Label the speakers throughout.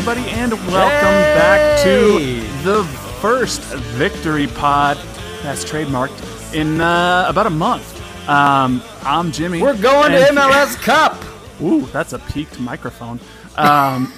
Speaker 1: Everybody, and welcome back to the first Victory Pod that's trademarked in uh, about a month. Um, I'm Jimmy.
Speaker 2: We're going to MLS Cup.
Speaker 1: Ooh, that's a peaked microphone. Um,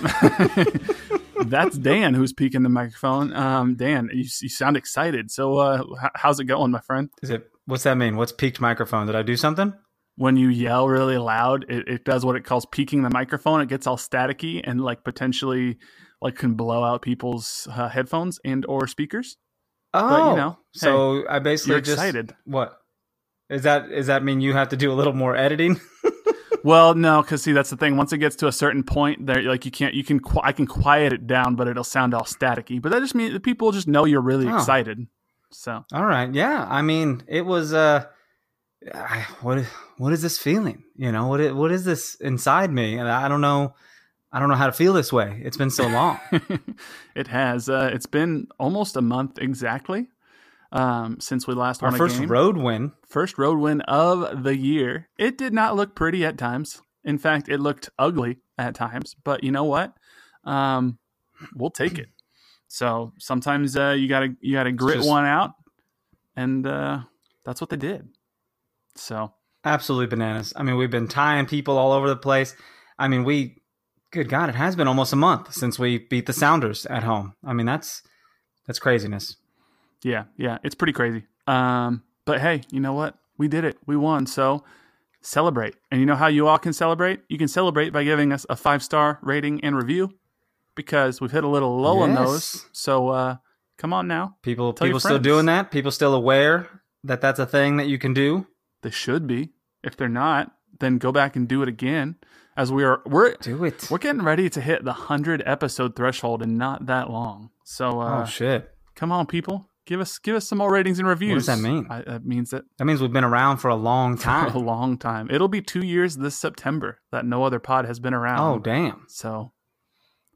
Speaker 1: that's Dan who's peaking the microphone. Um, Dan, you, you sound excited. So, uh, h- how's it going, my friend?
Speaker 2: Is it? What's that mean? What's peaked microphone? Did I do something?
Speaker 1: When you yell really loud, it, it does what it calls peaking the microphone. It gets all staticky and like potentially like can blow out people's uh, headphones and or speakers.
Speaker 2: Oh,
Speaker 1: you know,
Speaker 2: so I basically
Speaker 1: You're
Speaker 2: just
Speaker 1: excited.
Speaker 2: what is that? Is that mean you have to do a little more editing?
Speaker 1: Well, no, because see, that's the thing. Once it gets to a certain point, there, like you can't, you can, I can quiet it down, but it'll sound all staticky. But that just means that people just know you're really
Speaker 2: Oh.
Speaker 1: excited. So
Speaker 2: All right, yeah. I mean, it was. uh I- What what is this feeling? You know what? It, what is this inside me? And I don't know. I don't know how to feel this way. It's been so long.
Speaker 1: it has. Uh, it's been almost a month exactly um, since we last
Speaker 2: Our
Speaker 1: won a
Speaker 2: first
Speaker 1: game.
Speaker 2: road win.
Speaker 1: first road win of the year. It did not look pretty at times. In fact, it looked ugly at times. But you know what? Um, we'll take it. So sometimes uh, you gotta you gotta grit
Speaker 2: just-
Speaker 1: one out, and uh, that's what they did. So
Speaker 2: Absolutely bananas. I mean, we've been tying people all over the place. I mean, we, good God, it has been almost a month since we beat the Sounders at home. I mean, that's that's craziness.
Speaker 1: yeah, yeah, it's pretty crazy. Um, but hey, you know what? We did it. We won. So celebrate. And you know how you all can celebrate? You can celebrate by giving us a five star rating and review because we've hit a little low on those. So uh, come on now.
Speaker 2: People,
Speaker 1: Tell
Speaker 2: people still doing that. People still aware that that's a thing that you can do.
Speaker 1: They should be. If they're not, then go back and do it again. As we are, we're
Speaker 2: Do it.
Speaker 1: we're getting ready to hit the hundred episode threshold in not that long. So uh,
Speaker 2: oh shit!
Speaker 1: come on, people, give us give us some more ratings and reviews.
Speaker 2: What does that mean?
Speaker 1: I, that means that
Speaker 2: That means we've been around for a long
Speaker 1: for a long time. It'll be two years this September that no other pod has been around.
Speaker 2: Oh damn,
Speaker 1: so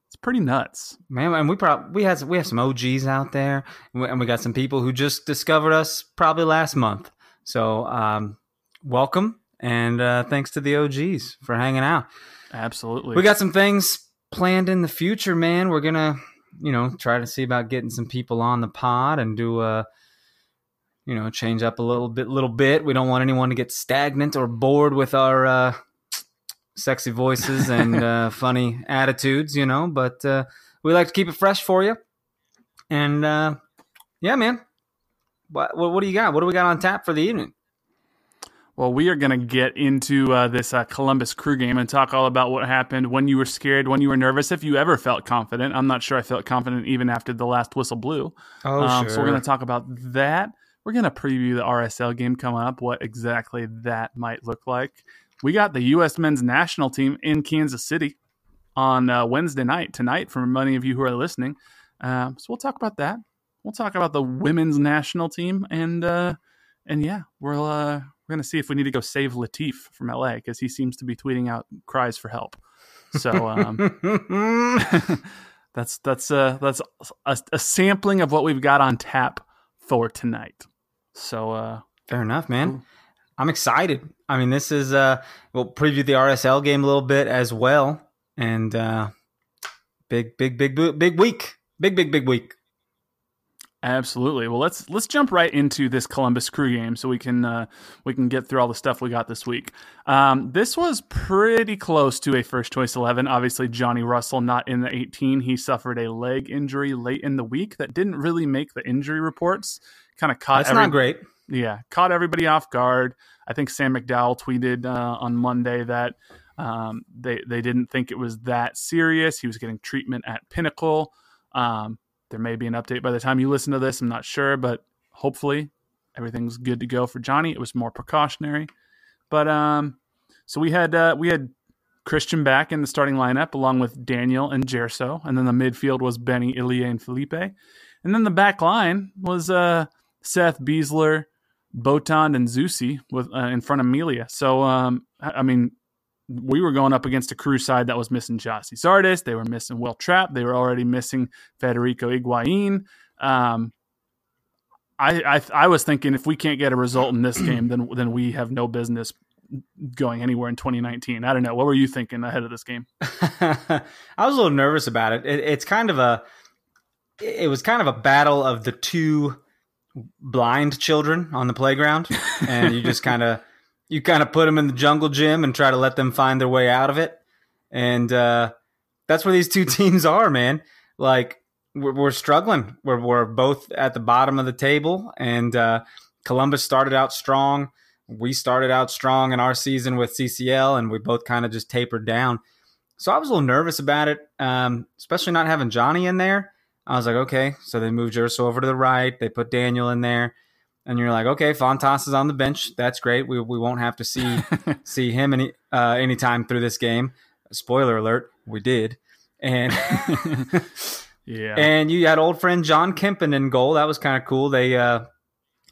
Speaker 1: it's pretty nuts.
Speaker 2: man! And we probably we had we have some OGs out there, and we got some people who just discovered us probably last month. So um, welcome and uh, thanks to the OGs for hanging out.
Speaker 1: Absolutely.
Speaker 2: We got some things planned in the future, man. We're gonna, you know, try to see about getting some people on the pod and do a, you know, change up a little bit, little bit. We don't want anyone to get stagnant or bored with our uh, sexy voices and uh, funny attitudes, you know. But uh, we like to keep it fresh for you. And uh, yeah, man. What, what do you got? What do we got on tap for the evening?
Speaker 1: Well, we are going to get into uh, this uh, Columbus Crew game and talk all about what happened when you were scared, when you were nervous, if you ever felt confident. I'm not sure I felt confident even after the last whistle blew.
Speaker 2: Oh,
Speaker 1: Um, So we're going to talk about that. We're going to preview the RSL game coming up, what exactly that might look like. We got the U.S. men's national team in Kansas City on uh, Wednesday night tonight. For many of you who are listening, uh, so we'll talk about that. We'll talk about the women's national team, and uh, and yeah, we'll uh, we're going to see if we need to go save Latif from LA because he seems to be tweeting out cries for help. So um, that's that's uh, that's a, a sampling of what we've got on tap for tonight. So uh,
Speaker 2: Fair enough, man. I'm excited. I mean, this is uh, we'll preview the RSL game a little bit as well, and uh, big, big, big, big week, big, big, big week.
Speaker 1: Absolutely. Well, let's let's jump right into this Columbus Crew game so we can uh, we can get through all the stuff we got this week. Um, this was pretty close to a first choice eleven. Obviously, Johnny Russell not in the eighteen. He suffered a leg injury late in the week that didn't really make the injury reports. Kind of caught.
Speaker 2: That's every- not great.
Speaker 1: Yeah, caught everybody off guard. I think Sam McDowell tweeted uh, on Monday that um, they they didn't think it was that serious. He was getting treatment at Pinnacle. Um, there may be an update by the time you listen to this. I'm not sure, but hopefully everything's good to go for Johnny. It was more precautionary, but um, so we had uh, we had Christian back in the starting lineup along with Daniel and Gerso, and then the midfield was Benny, Ilie, and Felipe, and then the back line was uh, Seth Besler, Botond, and Zusi with uh, in front of Melia. So um, I mean, we were going up against a crew side that was missing Gyasi Zardes. They were missing Will Trapp. They were already missing Federico Higuain. Um, I, I, I was thinking if we can't get a result in this game, then then we have no business going anywhere in 2019. I don't know. What were you thinking ahead of this game?
Speaker 2: I was a little nervous about it. it. It's kind of a it was kind of a battle of the two blind children on the playground, and you just kind of you kind of put them in the jungle gym and try to let them find their way out of it. And uh, that's where these two teams are, man. Like we're, we're, struggling. We're we're both at the bottom of the table, and uh, Columbus started out strong. We started out strong in our season with CCL, and we both kind of just tapered down. So I was a little nervous about it, um, especially not having Johnny in there. I was like, okay, so they moved Gerso over to the right. They put Daniel in there and you're like, okay, Fontas is on the bench. That's great. We, we won't have to see see him any uh, anytime through this game. Spoiler alert: we did, and yeah, and you had old friend Jon Kempin in goal. That was kind of cool. They uh,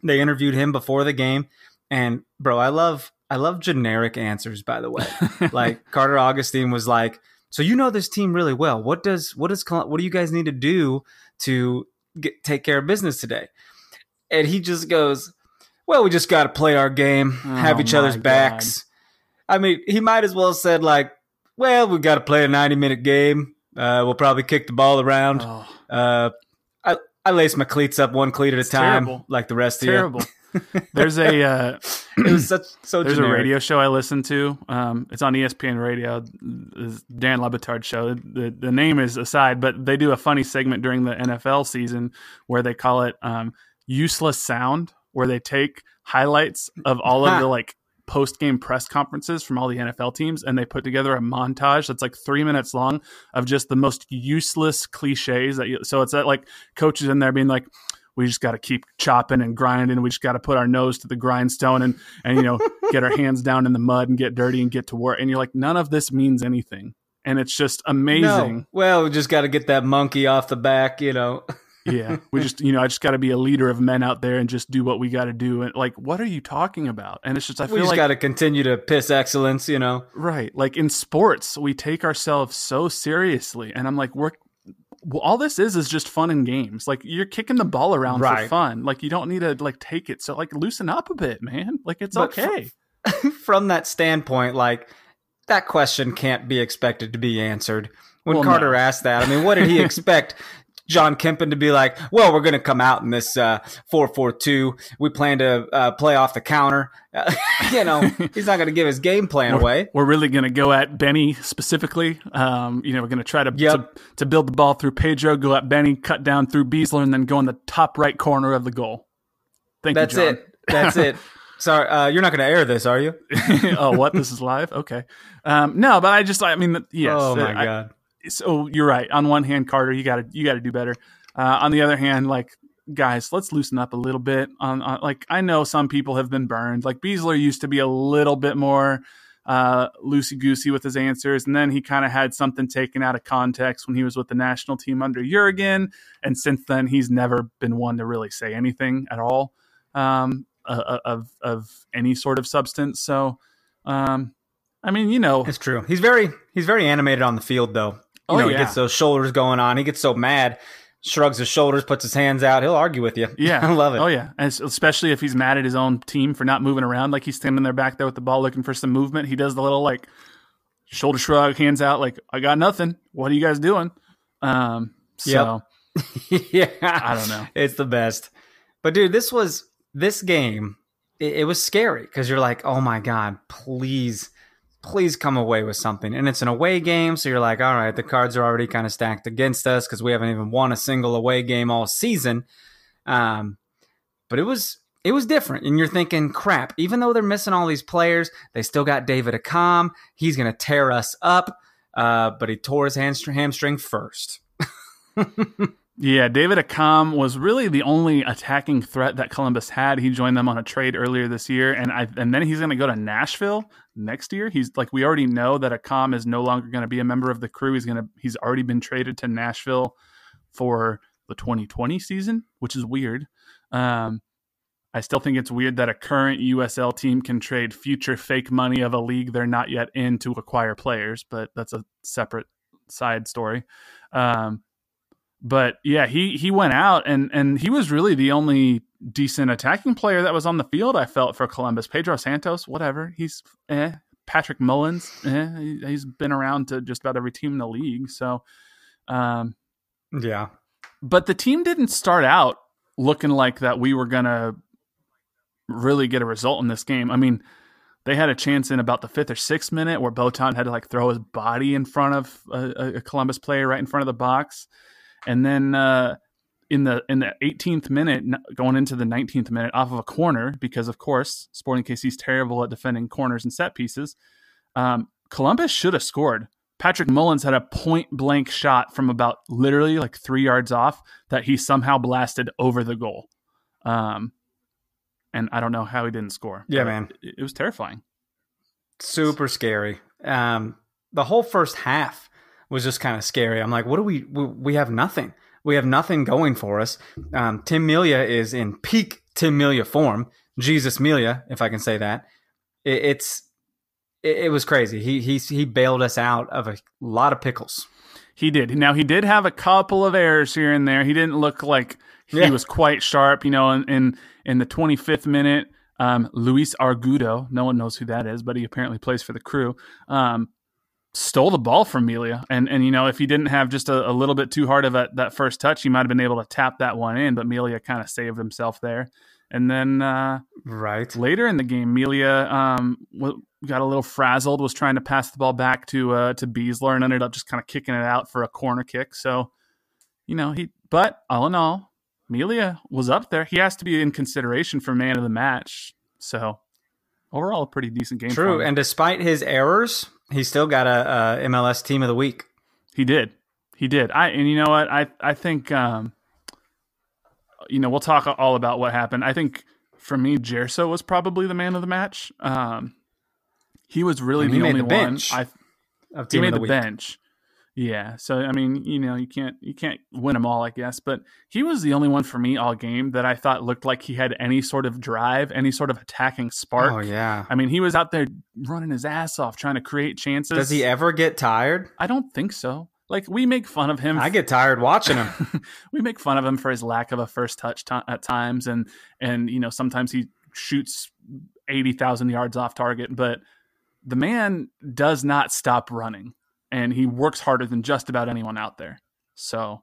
Speaker 2: they interviewed him before the game, and bro, I love I love generic answers. By the way, like Carter Augustine was like, "So you know this team really well. What does what does what do you guys need to do to get, take care of business today?" And he just goes, "Well, we just got to play our game, oh have each other's backs." I mean, he might as well have said like, "Well, we got to play a ninety-minute game. Uh, we'll probably kick the ball around." Oh. Uh, I I lace my cleats up one cleat at a time, terrible. like the rest
Speaker 1: terrible.
Speaker 2: of you.
Speaker 1: There's a uh,
Speaker 2: it was such so.
Speaker 1: There's
Speaker 2: generic.
Speaker 1: a radio show I listen to. Um, it's on ESPN Radio. Dan Le Batard show. The the name is aside, but they do a funny segment during the NFL season where they call it um, useless sound where they take highlights of all of the like post game press conferences from all the NFL teams and they put together a montage that's like three minutes long of just the most useless cliches that you, so it's that like coaches in there being like we just got to keep chopping and grinding. We just got to put our nose to the grindstone and and you know get our hands down in the mud and get dirty and get to work. And you're like none of this means anything. And it's just amazing. No.
Speaker 2: well we just got to get that monkey off the back you know
Speaker 1: yeah, we just you know I just got to be a leader of men out there and just do what we got to do. And like, what are you talking about? And it's just I feel
Speaker 2: we just
Speaker 1: like
Speaker 2: got to continue to piss excellence, you know.
Speaker 1: Right, like in sports, we take ourselves so seriously, and I'm like, we're well, all this is is just fun and games. Like you're kicking the ball around right. for fun. Like you don't need to like take it. So like loosen up a bit, man. Like it's but okay.
Speaker 2: From, from that standpoint, like that question can't be expected to be answered. When well, Carter no. asked that, I mean, what did he expect? Jon Kempin to be like, well, we're going to come out in this uh, 4-4-2. We plan to uh, play off the counter. you know, he's not going to give his game plan
Speaker 1: we're,
Speaker 2: away.
Speaker 1: We're really going to go at Benny specifically. Um, you know, we're going to try to, yep. to, to build the ball through Pedro, go at Benny, cut down through Besler, and then go in the top right corner of the goal. Thank
Speaker 2: That's
Speaker 1: you, John.
Speaker 2: it. That's it. Sorry, uh, you're not going to air this, are you?
Speaker 1: oh, what? This is live? Okay. Um, no, but I just, I mean, yes.
Speaker 2: Oh my
Speaker 1: I,
Speaker 2: god
Speaker 1: so you're right. On one hand, Carter, you got to you got to do better. Uh, on the other hand, like guys, let's loosen up a little bit. On, on like I know some people have been burned. Like Besler used to be a little bit more uh, loosey goosey with his answers, and then he kind of had something taken out of context when he was with the national team under Jurgen, and since then he's never been one to really say anything at all um, of of any sort of substance. So. Um, I mean, you know,
Speaker 2: it's true. He's very he's very animated on the field, though. You oh, know, yeah. he gets those shoulders going on. He gets so mad. shrugs his shoulders, puts his hands out. He'll argue with you.
Speaker 1: Yeah,
Speaker 2: I love it.
Speaker 1: Oh yeah, and especially if he's mad at his own team for not moving around, like he's standing there back there with the ball looking for some movement. He does the little like shoulder shrug, hands out, like I got nothing. What are you guys doing? Um, so
Speaker 2: yep. yeah,
Speaker 1: I don't know.
Speaker 2: It's the best. But dude, this was this game. It, it was scary because you're like, oh my god, please please come away with something. And it's an away game, so you're like, all right, the cards are already kind of stacked against us because we haven't even won a single away game all season. Um, but it was it was different, and you're thinking, crap. Even though they're missing all these players, they still got David Accam. He's going to tear us up. Uh, but he tore his hamstring first.
Speaker 1: Yeah, David Accam was really the only attacking threat that Columbus had. He joined them on a trade earlier this year, and I and then he's going to go to Nashville next year. He's like we already know that Accam is no longer going to be a member of the crew. He's going to he's already been traded to Nashville for the 2020 season, which is weird. Um, I still think it's weird that a current USL team can trade future fake money of a league they're not yet in to acquire players, but that's a separate side story. Um, but yeah, he he went out and and he was really the only decent attacking player that was on the field. I felt for Columbus. Pedro Santos, whatever, he's eh. Patrick Mullins, eh, he's been around to just about every team in the league. So, um,
Speaker 2: yeah.
Speaker 1: But the team didn't start out looking like that. We were gonna really get a result in this game. I mean, they had a chance in about the fifth or sixth minute where Botond had to like throw his body in front of a, a Columbus player right in front of the box and then uh, in the in the 18th minute, going into the 19th minute, off of a corner, because of course Sporting KC is terrible at defending corners and set pieces. Um, Columbus should have scored. Patrick Mullins had a point blank shot from about literally like three yards off that he somehow blasted over the goal. Um, and I don't know how he didn't score.
Speaker 2: Yeah, man,
Speaker 1: it, it was terrifying.
Speaker 2: Super scary. Um, the whole first half was just kind of scary. I'm like, what do we, we, we have nothing. We have nothing going for us. Um, Tim Melia is in peak Tim Melia form. Jesus Melia, if I can say that. It, it's it, it, was crazy. He he he bailed us out of a lot of pickles.
Speaker 1: He did. Now he did have a couple of errors here and there. He didn't look like he yeah. was quite sharp. You know, in in, in the 25th minute, um, Luis Argudo, no one knows who that is, but he apparently plays for the crew. Um, stole the ball from Melia. And and you know, if he didn't have just a, a little bit too hard of a, that first touch, he might have been able to tap that one in. But Melia kind of saved himself there. And then uh,
Speaker 2: right
Speaker 1: later in the game, Melia um, got a little frazzled, was trying to pass the ball back to uh, to Besler, and ended up just kind of kicking it out for a corner kick. So, you know, he. But all in all, Melia was up there. He has to be in consideration for man of the match. So overall, a pretty decent game.
Speaker 2: True, and despite his errors, he still got a, a, MLS Team of the Week.
Speaker 1: He did, he did. I and you know what? I I think um, you know we'll talk all about what happened. I think for me, Gerso was probably the man of the match. Um, he was really the only the one. I he made the, the bench. Yeah, so I mean, you know, you can't you can't win them all, I guess. But he was the only one for me all game that I thought looked like he had any sort of drive, any sort of attacking spark.
Speaker 2: Oh yeah,
Speaker 1: I mean, he was out there running his ass off trying to create chances.
Speaker 2: Does he ever get tired?
Speaker 1: I don't think so. Like we make fun of him.
Speaker 2: I get tired watching him.
Speaker 1: we make fun of him for his lack of a first touch t- at times, and and you know sometimes he shoots eighty thousand yards off target, but the man does not stop running and he works harder than just about anyone out there. So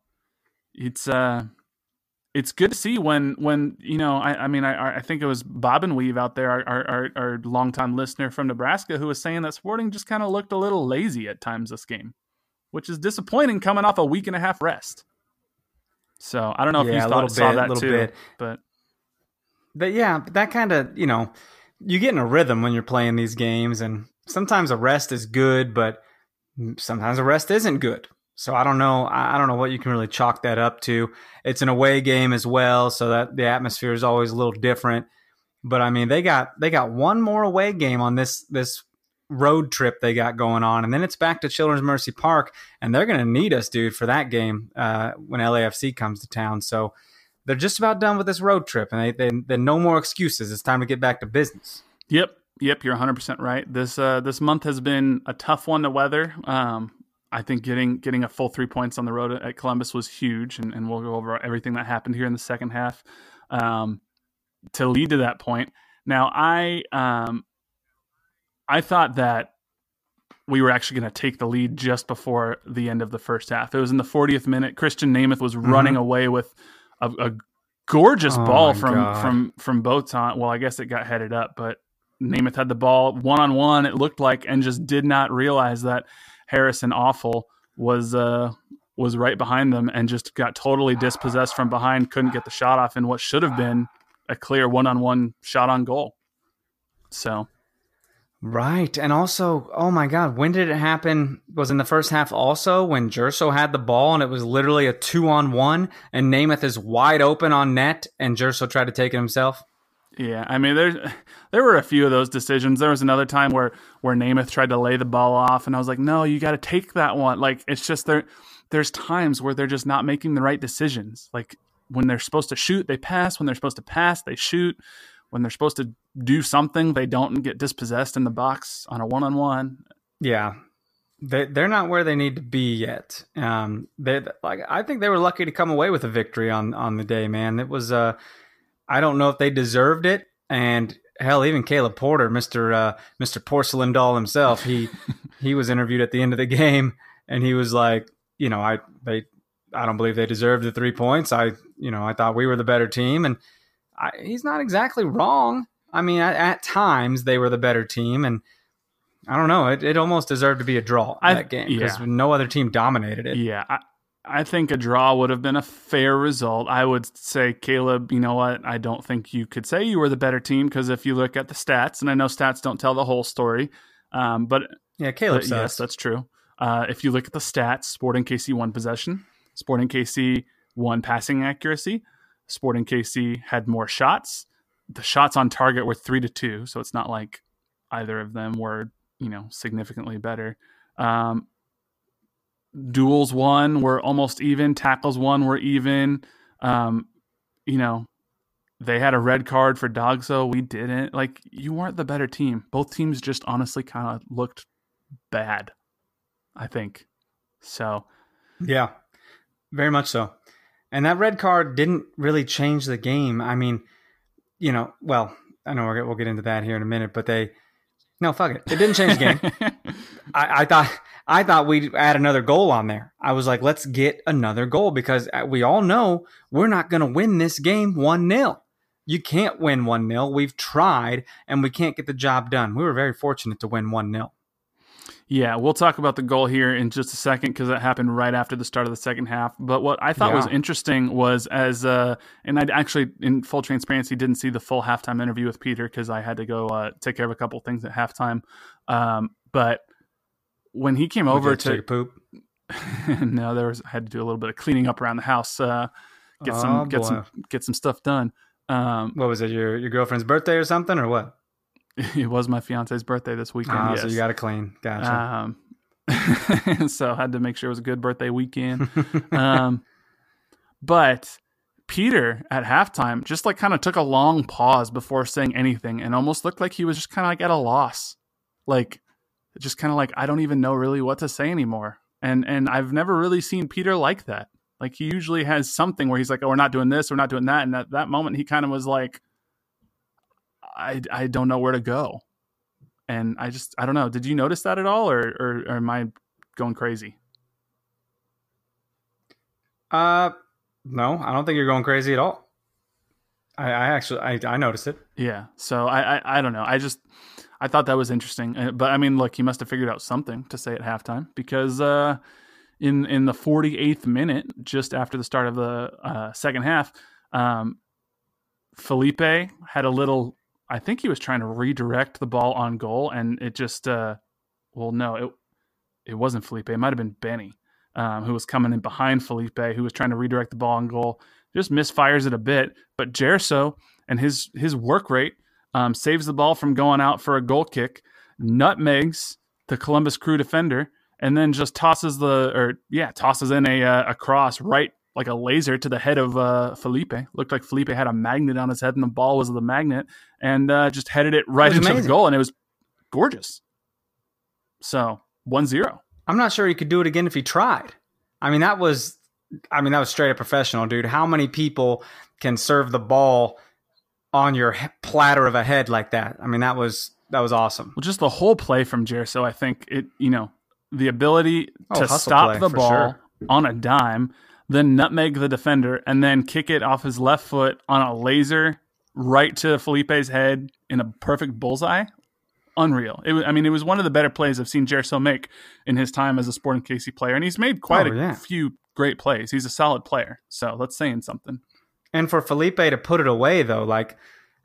Speaker 1: it's uh it's good to see when when you know I, I mean I, I think it was Bob and Weave out there our, our our longtime listener from Nebraska who was saying that Sporting just kind of looked a little lazy at times this game, which is disappointing coming off a week and a half rest. So I don't know if yeah, you thought, saw that too, bit. but
Speaker 2: but yeah, but that kind of you know you get in a rhythm when you're playing these games, and sometimes a rest is good, but sometimes the rest isn't good. So I don't know. I don't know what you can really chalk that up to. It's an away game as well, so that the atmosphere is always a little different. But I mean, they got they got one more away game on this this road trip they got going on, and then it's back to Children's Mercy Park, and they're going to need us, dude, for that game uh, when LAFC comes to town. So they're just about done with this road trip, and they they, they no more excuses. It's time to get back to business.
Speaker 1: Yep, Yep, you're 100% right. This uh, this month has been a tough one to weather. Um, I think getting getting a full three points on the road at Columbus was huge, and, and we'll go over everything that happened here in the second half um, to lead to that point. Now, I um, I thought that we were actually going to take the lead just before the end of the first half. It was in the 40th minute. Christian Nemeth was mm-hmm. running away with a, a gorgeous oh ball from God. from from Botond. Well, I guess it got headed up, but Nemeth had the ball one on one. It looked like, and just did not realize that Harrison Afful was uh, was right behind them and just got totally dispossessed from behind. Couldn't get the shot off in what should have been a clear one on one shot on goal. So.
Speaker 2: Right. And also, oh my God, when did it happen? Was in the first half also when Gerso had the ball and it was literally a two on one and Nemeth is wide open on net and Gerso tried to take it himself?
Speaker 1: Yeah, I mean, there's there were a few of those decisions. There was another time where where Nemeth tried to lay the ball off, and I was like, no, you got to take that one. Like it's just there. There's times where they're just not making the right decisions. Like when they're supposed to shoot, they pass. When they're supposed to pass, they shoot. When they're supposed to do something, they don't get dispossessed in the box on a one on one.
Speaker 2: Yeah, they they're not where they need to be yet. Um, they like I think they were lucky to come away with a victory on on the day. Man, it was uh I don't know if they deserved it. And hell, even Caleb Porter, Mister uh, Mister Porcelain Doll himself, he he was interviewed at the end of the game, and he was like, you know, I they I don't believe they deserved the three points. I you know I thought we were the better team, and I, he's not exactly wrong. I mean, at, at, times they were the better team, and I don't know. It, it almost deserved to be a draw I, that game because yeah. no other team dominated it.
Speaker 1: Yeah, I, I think a draw would have been a fair result. I would say, Caleb, you know what? I don't think you could say you were the better team because if you look at the stats, and I know stats don't tell the whole story, um, but
Speaker 2: yeah, Caleb,
Speaker 1: yes, that's true. Uh, if you look at the stats, Sporting KC won possession, Sporting KC won passing accuracy, Sporting KC had more shots. The shots on target were three to two, so it's not like either of them were you know significantly better. Um, duels won were almost even, tackles won were even. Um, you know, they had a red card for DOGSO. We didn't. Like, you weren't the better team. Both teams just honestly kind of looked bad, I think. So,
Speaker 2: yeah, very much so. And that red card didn't really change the game. I mean, you know, well, I know we'll get into that here in a minute, but they, no, fuck it. It didn't change the game. I, I, thought I thought we'd add another goal on there. I was like, let's get another goal because uh, we all know we're not going to win this game 1 0. You can't win 1 0. We've tried and we can't get the job done. We were very fortunate to win 1 0.
Speaker 1: Yeah, we'll talk about the goal here in just a second because that happened right after the start of the second half. But what I thought yeah. was interesting was as, uh, and I actually, in full transparency, didn't see the full halftime interview with Peter because I had to go uh, take care of a couple things at halftime. Um, but when he came over to
Speaker 2: take a poop,
Speaker 1: no, there was I had to do a little bit of cleaning up around the house, uh, get oh, some get some get some stuff done. Um,
Speaker 2: what was it? Your your girlfriend's birthday or something or what?
Speaker 1: It was my fiance's birthday this weekend.
Speaker 2: Oh,
Speaker 1: yes.
Speaker 2: so you got to clean. Gotcha.
Speaker 1: Um, so I had to make sure it was a good birthday weekend. um, but Peter at halftime just like kind of took a long pause before saying anything and almost looked like he was just kind of like at a loss. Like just kind of like I don't even know really what to say anymore. And and I've never really seen Peter like that. Like he usually has something where he's like, "Oh, we're not doing this, we're not doing that," and at that moment he kind of was like, "I I don't know where to go," and I just I don't know. Did you notice that at all, or or, or am I going crazy?
Speaker 2: Uh, no, I don't think you're going crazy at all. I, I actually I, I noticed it.
Speaker 1: Yeah. So I, I I don't know. I just I thought that was interesting. Uh, but I mean, look, he must have figured out something to say at halftime because uh, in in the 48th minute, just after the start of the uh, second half, um, Felipe had a little. I think he was trying to redirect the ball on goal, and it just. Uh, well, no, it it wasn't Felipe. It might have been Benny, um, who was coming in behind Felipe, who was trying to redirect the ball on goal. Just misfires it a bit, but Gerso and his his work rate um, saves the ball from going out for a goal kick, nutmegs the Columbus Crew defender, and then just tosses the or yeah tosses in a uh, a cross right like a laser to the head of uh, Felipe. Looked like Felipe had a magnet on his head, and the ball was the magnet, and uh, just headed it right it into amazing. the goal, and it was gorgeous. So 1-0.
Speaker 2: I'm not sure he could do it again if he tried. I mean, that was, I mean, that was straight up professional, dude. How many people can serve the ball on your platter of a head like that? I mean, that was that was awesome.
Speaker 1: Well, just the whole play from Gerso, I think it, you know, the ability oh, to stop the ball sure. on a dime, then nutmeg the defender, and then kick it off his left foot on a laser right to Felipe's head in a perfect bullseye. Unreal. It was, I mean, it was one of the better plays I've seen Gerso make in his time as a Sporting KC player, and he's made quite oh, a yeah. few great plays. He's a solid player, so that's saying something.
Speaker 2: And for Felipe to put it away, though, like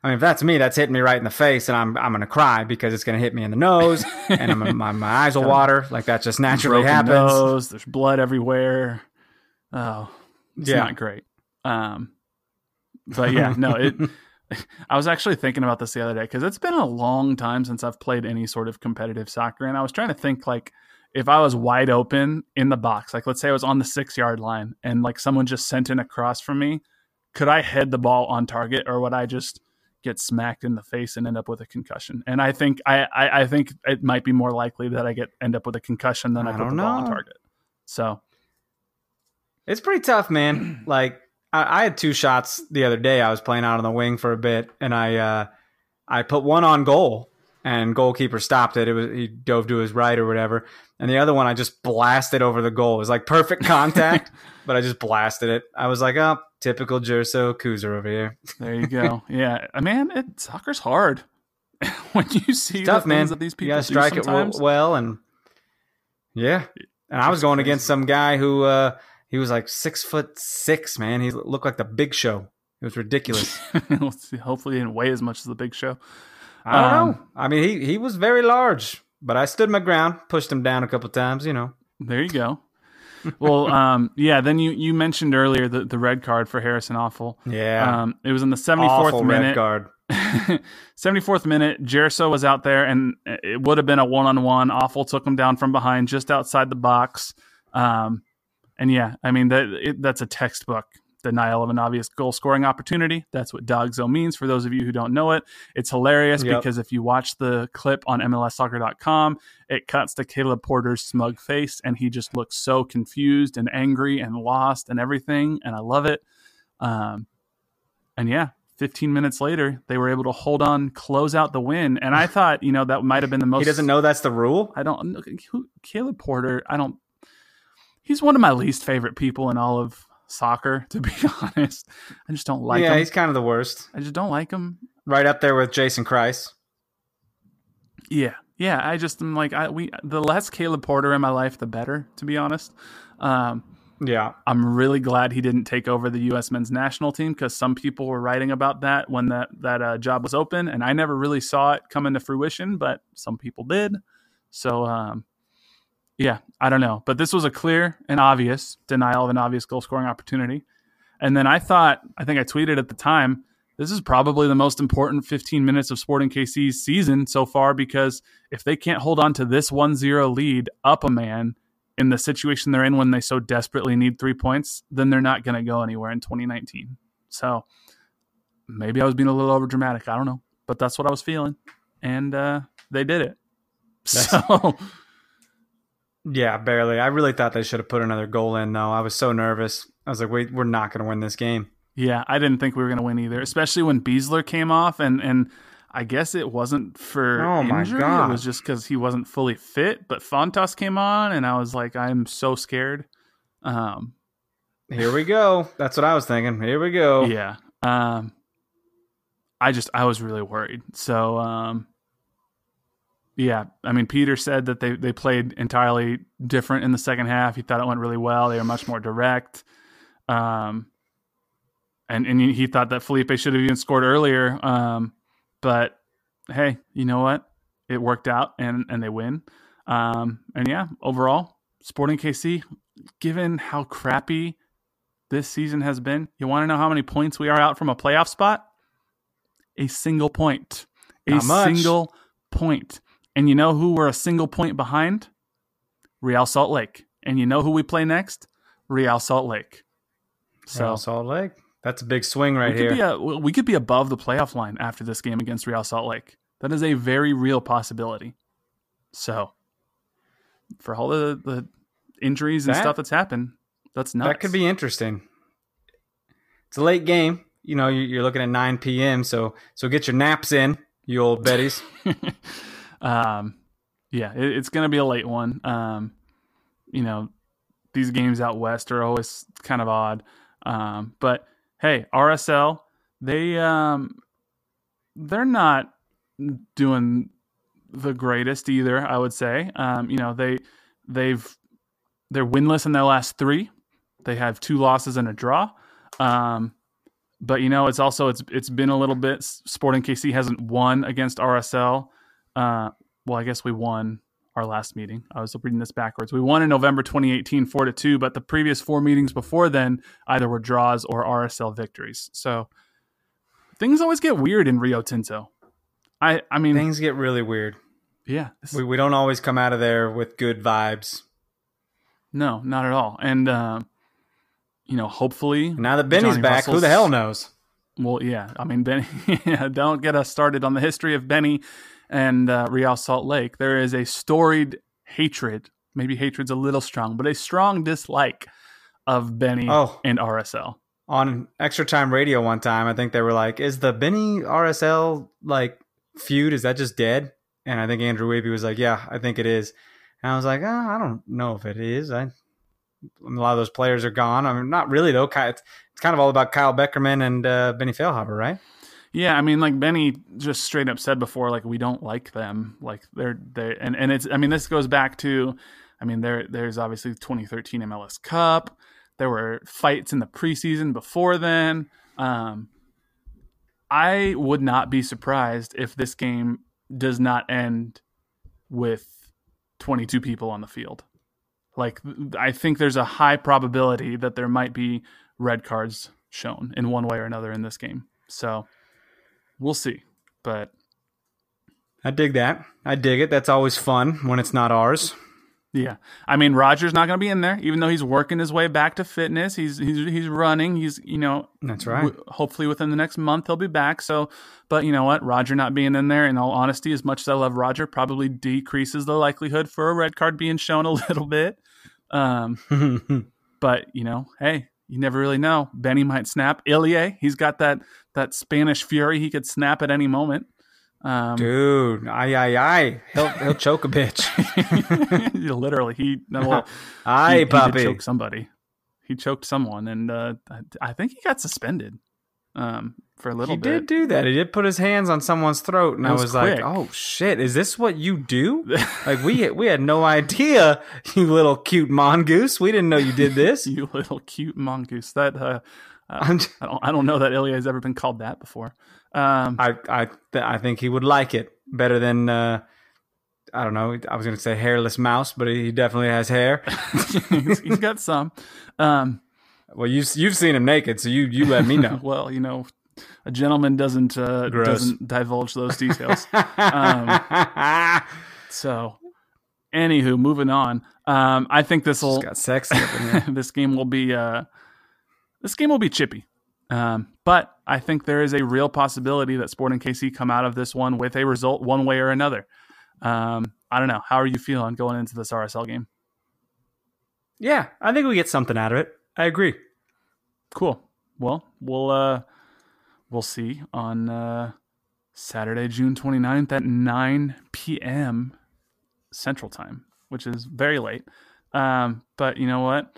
Speaker 2: I mean, if that's me, that's hitting me right in the face, and I'm I'm gonna cry because it's gonna hit me in the nose, and I'm, my my eyes will water. Like that just naturally happens. Nose,
Speaker 1: there's blood everywhere. Oh, it's yeah. not great. Um, but yeah, no, it. I was actually thinking about this the other day because it's been a long time since I've played any sort of competitive soccer, and I was trying to think like if I was wide open in the box, like let's say I was on the six yard line, and like someone just sent in a cross from me, could I head the ball on target, or would I just get smacked in the face and end up with a concussion. And I think I, I, I think it might be more likely that I get end up with a concussion than I, I put the know. ball on target. So
Speaker 2: it's pretty tough, man. like I, I, had two shots the other day. I was playing out on the wing for a bit, and I uh, I put one on goal, and goalkeeper stopped it. It was he dove to his right or whatever, and the other one I just blasted over the goal. It was like perfect contact, but I just blasted it. I was like, oh, typical Gerso Kuzer over here.
Speaker 1: there you go. Yeah, uh, man, it soccer's hard. when you see it's tough, the man. that these people you strike it
Speaker 2: well, and yeah. And I was going against some guy who uh, he was like six foot six, man. He looked like the Big Show. It was ridiculous.
Speaker 1: Hopefully, he didn't weigh as much as the Big Show.
Speaker 2: I don't um, know. I mean, he he was very large, but I stood my ground, pushed him down a couple times. You know.
Speaker 1: There you go well, um, yeah. Then you you mentioned earlier the, the red card for Harrison Afful.
Speaker 2: Yeah.
Speaker 1: Um, it was in the seventy fourth minute. Red card. 74th minute, Gerso was out there, and it would have been a one on one. Afful took him down from behind, just outside the box. Um, and yeah, I mean that it, that's a textbook denial of an obvious goal scoring opportunity. That's what DOGSO means for those of you who don't know it. It's hilarious yep. because if you watch the clip on MLSsoccer.com, it cuts to Caleb Porter's smug face and he just looks so confused and angry and lost and everything. And I love it. Um, and yeah, 15 minutes later, they were able to hold on, close out the win. And I thought, you know, that might have been the most.
Speaker 2: He doesn't know that's the rule.
Speaker 1: I don't. Caleb Porter. I don't. He's one of my least favorite people in all of soccer, to be honest. I just don't like
Speaker 2: yeah,
Speaker 1: him.
Speaker 2: Yeah, he's kind of the worst.
Speaker 1: I just don't like him.
Speaker 2: Right up there with Jason Kreis.
Speaker 1: Yeah, yeah. I just am like I we the less Caleb Porter in my life, the better. To be honest. Um,
Speaker 2: yeah,
Speaker 1: I'm really glad he didn't take over the U.S. men's national team because some people were writing about that when that that uh, job was open, and I never really saw it come into fruition, but some people did. So um, yeah, I don't know. But this was a clear and obvious denial of an obvious goal scoring opportunity. And then I thought, I think I tweeted at the time, this is probably the most important 15 minutes of Sporting KC's season so far because if they can't hold on to this 1 0 lead up a man in the situation they're in when they so desperately need three points, then they're not going to go anywhere in 2019. So maybe I was being a little over dramatic. I don't know. But that's what I was feeling. And uh, they did it. That's- so.
Speaker 2: Yeah, barely. I really thought they should have put another goal in, though. I was so nervous. I was like, wait, we're not going to win this game.
Speaker 1: Yeah, I didn't think we were going to win either, especially when Besler came off. And, and I guess it wasn't for oh injury. It was just because he wasn't fully fit. But Fontas came on, and I was like, I'm so scared. Um,
Speaker 2: Here we go. That's what I was thinking. Here we go.
Speaker 1: Yeah. Um, I just, I was really worried. So, um, yeah, I mean, Peter said that they, they played entirely different in the second half. He thought it went really well. They were much more direct. Um, and, and he thought that Felipe should have even scored earlier. Um, but hey, you know what? It worked out and, and they win. Um, and yeah, overall, Sporting KC, given how crappy this season has been, you want to know how many points we are out from a playoff spot? A single point. A single point. And you know who we're a single point behind? Real Salt Lake. And you know who we play next? Real Salt Lake.
Speaker 2: So Real Salt Lake. That's a big swing right we here.
Speaker 1: Could a, we could be above the playoff line after this game against Real Salt Lake. That is a very real possibility. So, for all the, the injuries and
Speaker 2: That-
Speaker 1: stuff that's happened. That's nuts.
Speaker 2: That could be interesting. It's a late game. You know, you- you're looking at 9 p.m. So so get your naps in, you old Betties.
Speaker 1: um, yeah, it, it's going to be a late one. Um, you know, these games out west are always kind of odd. Um, but hey, RSL, they um, they're not doing the greatest either. I would say. Um, you know, they they've they're winless in their last three. They have two losses and a draw. Um, but you know, it's also it's it's been a little bit. Sporting KC hasn't won against RSL. Uh, well, I guess we won our last meeting. I was reading this backwards. We won in November 2018, four to two. But the previous four meetings before then either were draws or RSL victories. So things always get weird in Rio Tinto. I I mean,
Speaker 2: Things get really weird.
Speaker 1: yeah,
Speaker 2: We, we don't always come out of there with good vibes.
Speaker 1: no, not at all. And uh, you know, hopefully
Speaker 2: now that Benny's
Speaker 1: Johnny
Speaker 2: back, who the hell knows?
Speaker 1: Well, yeah. I mean, Benny, yeah, don't get us started on the history of Benny and uh, Real Salt Lake. There is a storied hatred, maybe hatred's a little strong, but a strong dislike of Benny
Speaker 2: Oh.
Speaker 1: and RSL.
Speaker 2: On Extra Time Radio one time, I think they were like, "Is the Benny RSL like feud? Is that just dead?" And I think Andrew Wiebe was like, "Yeah, I think it is." And I was like, oh, "I don't know if it is. I, a lot of those players are gone. I mean, not really though. It's it's kind of all about Kyle Beckerman and uh, Benny Feilhaber, right?
Speaker 1: Yeah, I mean, like Benny just straight up said before, like we don't like them. Like they're they and and it's. I mean, this goes back to, I mean, there there's obviously 2013 MLS Cup. There were fights in the preseason before then. Um, I would not be surprised if this game does not end with 22 people on the field. Like I think there's a high probability that there might be red cards shown in one way or another in this game. So we'll see. But
Speaker 2: I dig that. I dig it. That's always fun when it's not ours.
Speaker 1: yeah, I mean Roger's not going to be in there, even though he's working his way back to fitness. He's he's he's running. He's you know
Speaker 2: That's right.
Speaker 1: w- hopefully within the next month he'll be back. So, but you know what, Roger not being in there, in all honesty, as much as I love Roger, probably decreases the likelihood for a red card being shown a little bit. Um, but you know, hey, you never really know. Benny might snap. Ilie, he's got that that Spanish fury. He could snap at any moment. Um,
Speaker 2: Dude, aye, aye, aye. He'll, he'll choke a bitch.
Speaker 1: literally, he no, well,
Speaker 2: aye,
Speaker 1: he, he choke somebody. He choked someone, and uh, I think he got suspended um, for a little
Speaker 2: He
Speaker 1: bit.
Speaker 2: He did do that. He did put his hands on someone's throat, and I
Speaker 1: was
Speaker 2: was like, "Oh shit, is this what you do?" like we we had no idea, you little cute mongoose. We didn't know you did this.
Speaker 1: you little cute mongoose. That uh, uh, I don't I don't know that Ilya has ever been called that before. Um,
Speaker 2: I I th- I think he would like it better than uh, I don't know. I was going to say hairless mouse, but he definitely has hair.
Speaker 1: he's, he's got some. Um,
Speaker 2: well, you you've seen him naked, so you you let me know.
Speaker 1: well, you know, a gentleman doesn't uh, doesn't divulge those details. um, so, anywho, moving on. Um, I think this will
Speaker 2: got sexy up in here.
Speaker 1: this game will be uh, this game will be chippy. Um, but I think there is a real possibility that Sporting KC come out of this one with a result one way or another. Um, I don't know. How are you feeling going into this RSL game?
Speaker 2: Yeah, I think we get something out of it. I agree.
Speaker 1: Cool. Well, we'll uh we'll see on uh Saturday, June 29th at 9 p.m. Central Time, which is very late. Um, but you know what?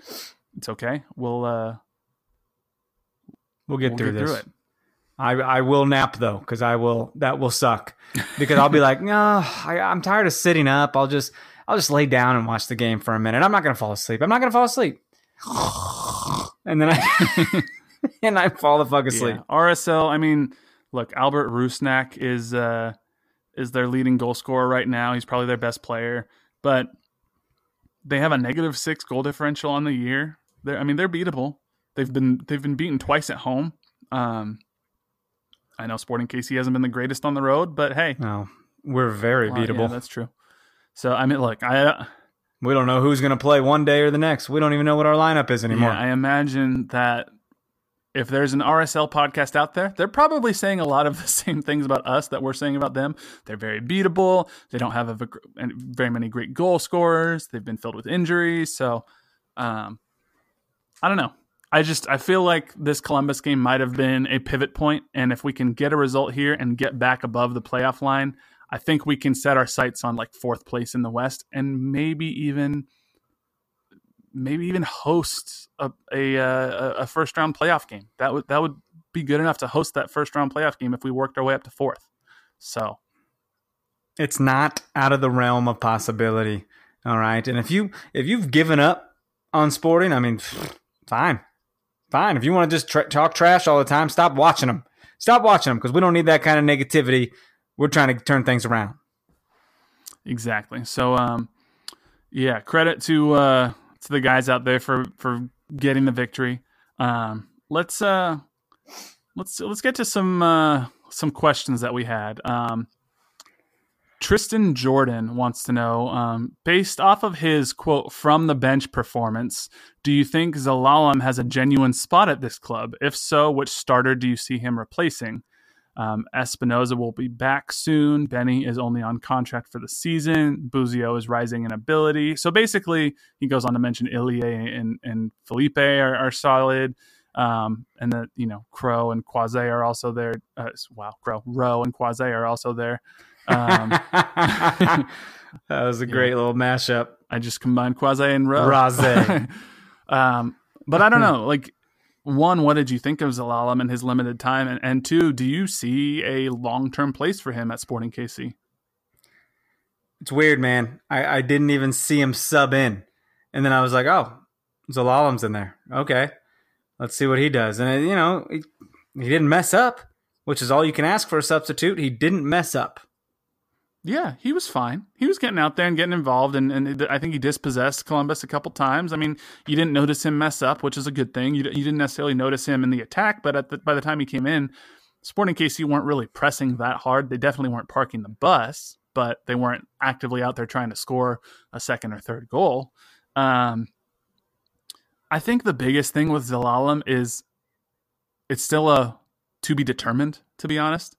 Speaker 1: It's okay. We'll uh
Speaker 2: We'll get
Speaker 1: we'll
Speaker 2: through
Speaker 1: get
Speaker 2: this.
Speaker 1: through it.
Speaker 2: I I will nap though, because I will that will suck. Because I'll be like, no, I, I'm tired of sitting up. I'll just I'll just lay down and watch the game for a minute. I'm not gonna fall asleep. I'm not gonna fall asleep. And then I and I fall the fuck asleep.
Speaker 1: Yeah. RSL, I mean, look, Albert Rusnak is uh is their leading goal scorer right now. He's probably their best player, but they have a negative 6 goal differential on the year. They're I mean, they're beatable. They've been they've been beaten twice at home. Um I know Sporting KC hasn't been the greatest on the road, but hey,
Speaker 2: No, we're very
Speaker 1: well, yeah,
Speaker 2: beatable.
Speaker 1: that's true. So I mean, look, I uh,
Speaker 2: we don't know who's gonna play one day or the next. We don't even know what our lineup is anymore.
Speaker 1: Yeah, I imagine that if there's an RSL podcast out there, they're probably saying a lot of the same things about us that we're saying about them. They're very beatable. They don't have a, very many great goal scorers. They've been filled with injuries. So, um, I don't know. I just I feel like this Columbus game might have been a pivot point, and if we can get a result here and get back above the playoff line, I think we can set our sights on like fourth place in the West and maybe even maybe even host a a, uh, a first round playoff game. That would that would be good enough to host that first round playoff game if we worked our way up to fourth. So
Speaker 2: it's not out of the realm of possibility. All right, and if you if you've given up on sporting, I mean, fine, fine. If you want to just tra- talk trash all the time, stop watching them. Stop watching them because we don't need that kind of negativity. We're trying to turn things around.
Speaker 1: Exactly. So, um, yeah, credit to uh, to the guys out there for for getting the victory. Um, let's uh, let's let's get to some uh, some questions that we had. Um, Tristan Jordan wants to know, um, based off of his quote from the bench performance, do you think Zelalem has a genuine spot at this club? If so, which starter do you see him replacing? Um, Espinoza will be back soon. Benny is only on contract for the season. Busio is rising in ability. So basically, he goes on to mention Ilie and, and Felipe are, are solid. Um, and that, you know, Crow and Croizet are also there. Uh, wow, Crow, Rowe and Croizet are also there. Um,
Speaker 2: that was a great yeah. little mashup.
Speaker 1: I just combined Croizet and Rowe.
Speaker 2: Raze.
Speaker 1: um, but I don't know. Like, one, what did you think of Zelalem and his limited time? And, and two, do you see a long term place for him at Sporting KC?
Speaker 2: It's weird, man. I, I didn't even see him sub in. And then I was like, oh, Zelalem's in there. Okay. Let's see what he does. And, uh, you know, he, he didn't mess up, which is all you can ask for a substitute. He didn't mess up.
Speaker 1: Yeah, he was fine. He was getting out there and getting involved, and, and I think he dispossessed Columbus a couple times. I mean, you didn't notice him mess up, which is a good thing. You, you didn't necessarily notice him in the attack, but the, by the time he came in, Sporting KC weren't really pressing that hard. They definitely weren't parking the bus, but they weren't actively out there trying to score a second or third goal. Um, I think the biggest thing with Zelalem is it's still a to be determined, to be honest.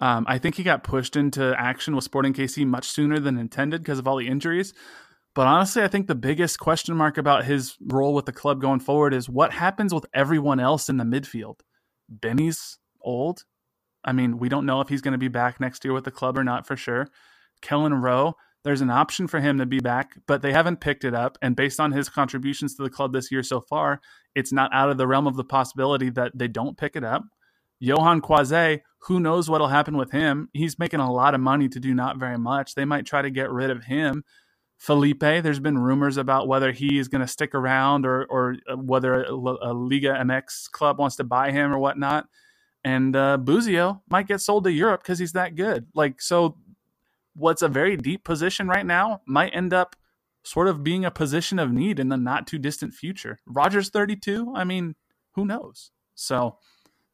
Speaker 1: Um, I think he got pushed into action with Sporting KC much sooner than intended because of all the injuries. But honestly, I think the biggest question mark about his role with the club going forward is what happens with everyone else in the midfield. Benny's old. I mean, we don't know if he's going to be back next year with the club or not for sure. Kelyn Rowe, there's an option for him to be back, but they haven't picked it up. And based on his contributions to the club this year so far, it's not out of the realm of the possibility that they don't pick it up. Yohan Croizet, who knows what'll happen with him? He's making a lot of money to do not very much. They might try to get rid of him. Felipe, there's been rumors about whether he is going to stick around or or uh, whether a, a, Liga MX club wants to buy him or whatnot. And uh, Busio might get sold to Europe because he's that good. Like so, what's a very deep position right now might end up sort of being a position of need in the not too distant future. Rogers 32. I mean, who knows? So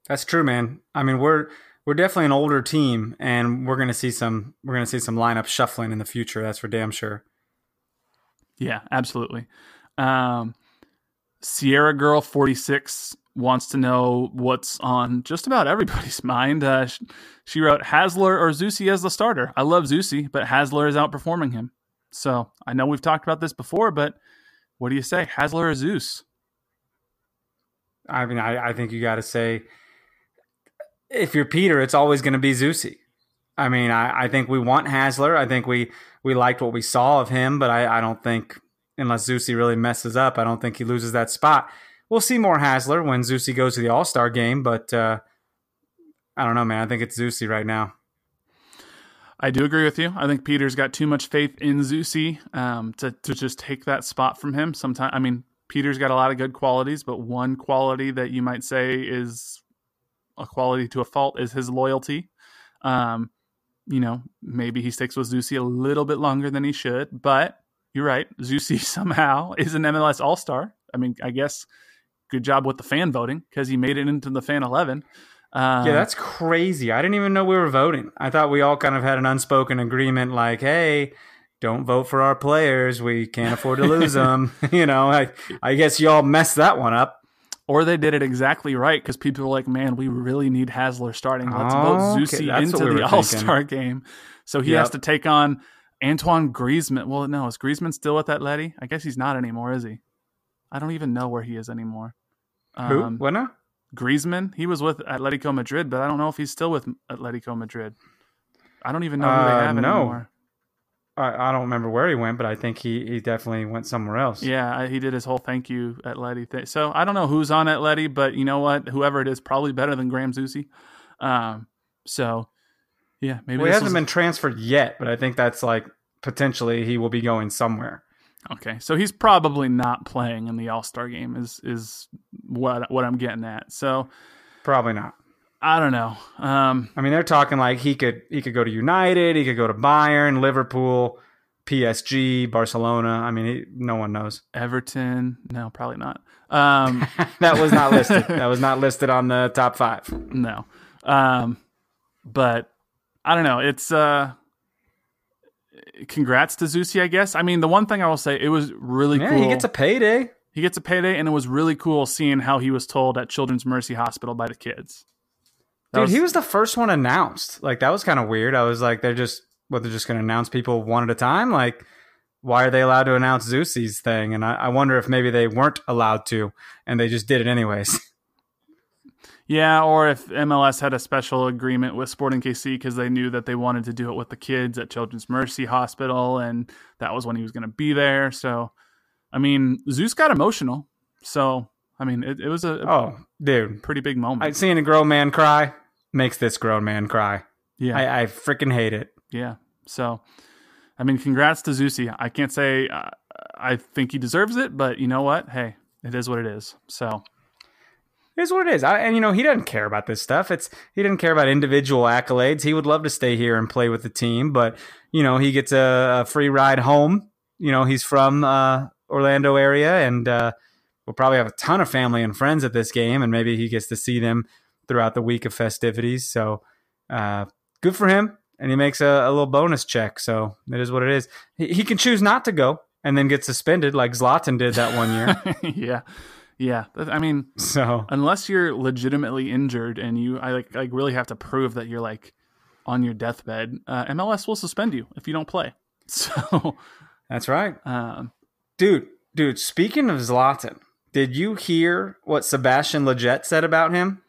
Speaker 2: that's true, man. I mean, we're we're definitely an older team, and we're gonna see some we're gonna see some lineup shuffling in the future. That's for damn sure.
Speaker 1: Yeah, absolutely. Um, Sierra Girl forty six wants to know what's on just about everybody's mind. Uh, she wrote Hasler or Zusi as the starter. I love Zusi, but Hasler is outperforming him. So I know we've talked about this before, but what do you say, Hasler or Zeus?
Speaker 2: I mean, I, I think you got to say if you're Peter, it's always going to be Zusi. I mean, I, I think we want Hasler. I think we we liked what we saw of him, but I, I don't think unless Zusi really messes up, I don't think he loses that spot. We'll see more Hasler when Zusi goes to the All Star game, but uh, I don't know, man. I think it's Zusi right now.
Speaker 1: I do agree with you. I think Peter's got too much faith in Zusi um, to to just take that spot from him. Sometimes, I mean, Peter's got a lot of good qualities, but one quality that you might say is a quality to a fault is his loyalty. Um, you know, maybe he sticks with Zusi a little bit longer than he should, but you're right. Zusi somehow is an MLS All Star. I mean, I guess good job with the fan voting because he made it into the fan 11.
Speaker 2: Um, yeah, that's crazy. I didn't even know we were voting. I thought we all kind of had an unspoken agreement like, hey, don't vote for our players. We can't afford to lose them. you know, I, I guess y'all messed that one up.
Speaker 1: Or they did it exactly right because people were like, "Man, we really need Hasler starting. Let's
Speaker 2: Oh,
Speaker 1: vote
Speaker 2: okay,
Speaker 1: Zusi
Speaker 2: that's
Speaker 1: into
Speaker 2: we
Speaker 1: the All Star game." So he has to take on Antoine Griezmann. Well, no, is Griezmann still with Atleti? I guess he's not anymore, is he? I don't even know where he is anymore.
Speaker 2: Who?
Speaker 1: Um,
Speaker 2: What now?
Speaker 1: Griezmann, he was with Atletico Madrid, but I don't know if he's still with Atletico Madrid. I don't even know who they
Speaker 2: Uh,
Speaker 1: have
Speaker 2: no.
Speaker 1: anymore.
Speaker 2: I, I don't remember where he went, but I think he, he definitely went somewhere else.
Speaker 1: Yeah, he did his whole thank you Atleti thing. So I don't know who's on Atleti, but you know what? Whoever it is, probably better than Graham Zusi. Um, so yeah, maybe
Speaker 2: well, he hasn't
Speaker 1: was-
Speaker 2: been transferred yet, but I think that's like potentially he will be going somewhere.
Speaker 1: okay. So he's probably not playing in the All Star game. Is is what what I'm getting at. So
Speaker 2: Probably not.
Speaker 1: I don't know. Um,
Speaker 2: I mean, they're talking like he could he could go to United, he could go to Bayern, Liverpool, PSG, Barcelona. I mean, he, no one knows.
Speaker 1: Everton, no, probably not. Um,
Speaker 2: that was not listed. that was not listed on the top five.
Speaker 1: no. Um, but I don't know. It's uh, congrats to Zusi, I guess. I mean, the one thing I will say, it was really
Speaker 2: Yeah,
Speaker 1: cool.
Speaker 2: he gets a payday.
Speaker 1: he gets a payday, and it was really cool seeing how he was told at Children's Mercy Hospital by the kids.
Speaker 2: Dude, he was the first one announced. Like that was kind of weird. I was like, they're just what they're just going to announce people one at a time. Like, why are they allowed to announce Zusi's thing? And I, I wonder if maybe they weren't allowed to, and they just did it anyways.
Speaker 1: Yeah, or if MLS had a special agreement with Sporting KC because they knew that they wanted to do it with the kids at Children's Mercy Hospital, and that was when he was going to be there. So, I mean, Zeus got emotional. So, I mean, it, it was a, a
Speaker 2: oh, dude,
Speaker 1: pretty big moment.
Speaker 2: I'd seen a grown man cry makes this grown man cry.
Speaker 1: yeah,
Speaker 2: I, I freaking hate it.
Speaker 1: yeah. So, I mean, congrats to Zusi. I can't say uh, I think he deserves it, but you know what? Hey, it is what it is. So,
Speaker 2: Here's what it is. I, and you know, he doesn't care about this stuff. It's he didn't care about individual accolades. He would love to stay here and play with the team, but you know, he gets a, a free ride home. You know, he's from uh, Orlando area, and uh, we'll probably have a ton of family and friends at this game, and maybe he gets to see them throughout the week of festivities. So, uh, good for him. And he makes a, a little bonus check. So it is what it is. He, he can choose not to go and then get suspended, like Zlatan did that one year.
Speaker 1: yeah, yeah. I mean,
Speaker 2: so
Speaker 1: unless you're legitimately injured and you I like like really have to prove that you're like on your deathbed, uh, MLS will suspend you if you don't play. So,
Speaker 2: that's right.
Speaker 1: um,
Speaker 2: Dude, dude, speaking of Zlatan, did you hear what Sebastian Lletget said about him?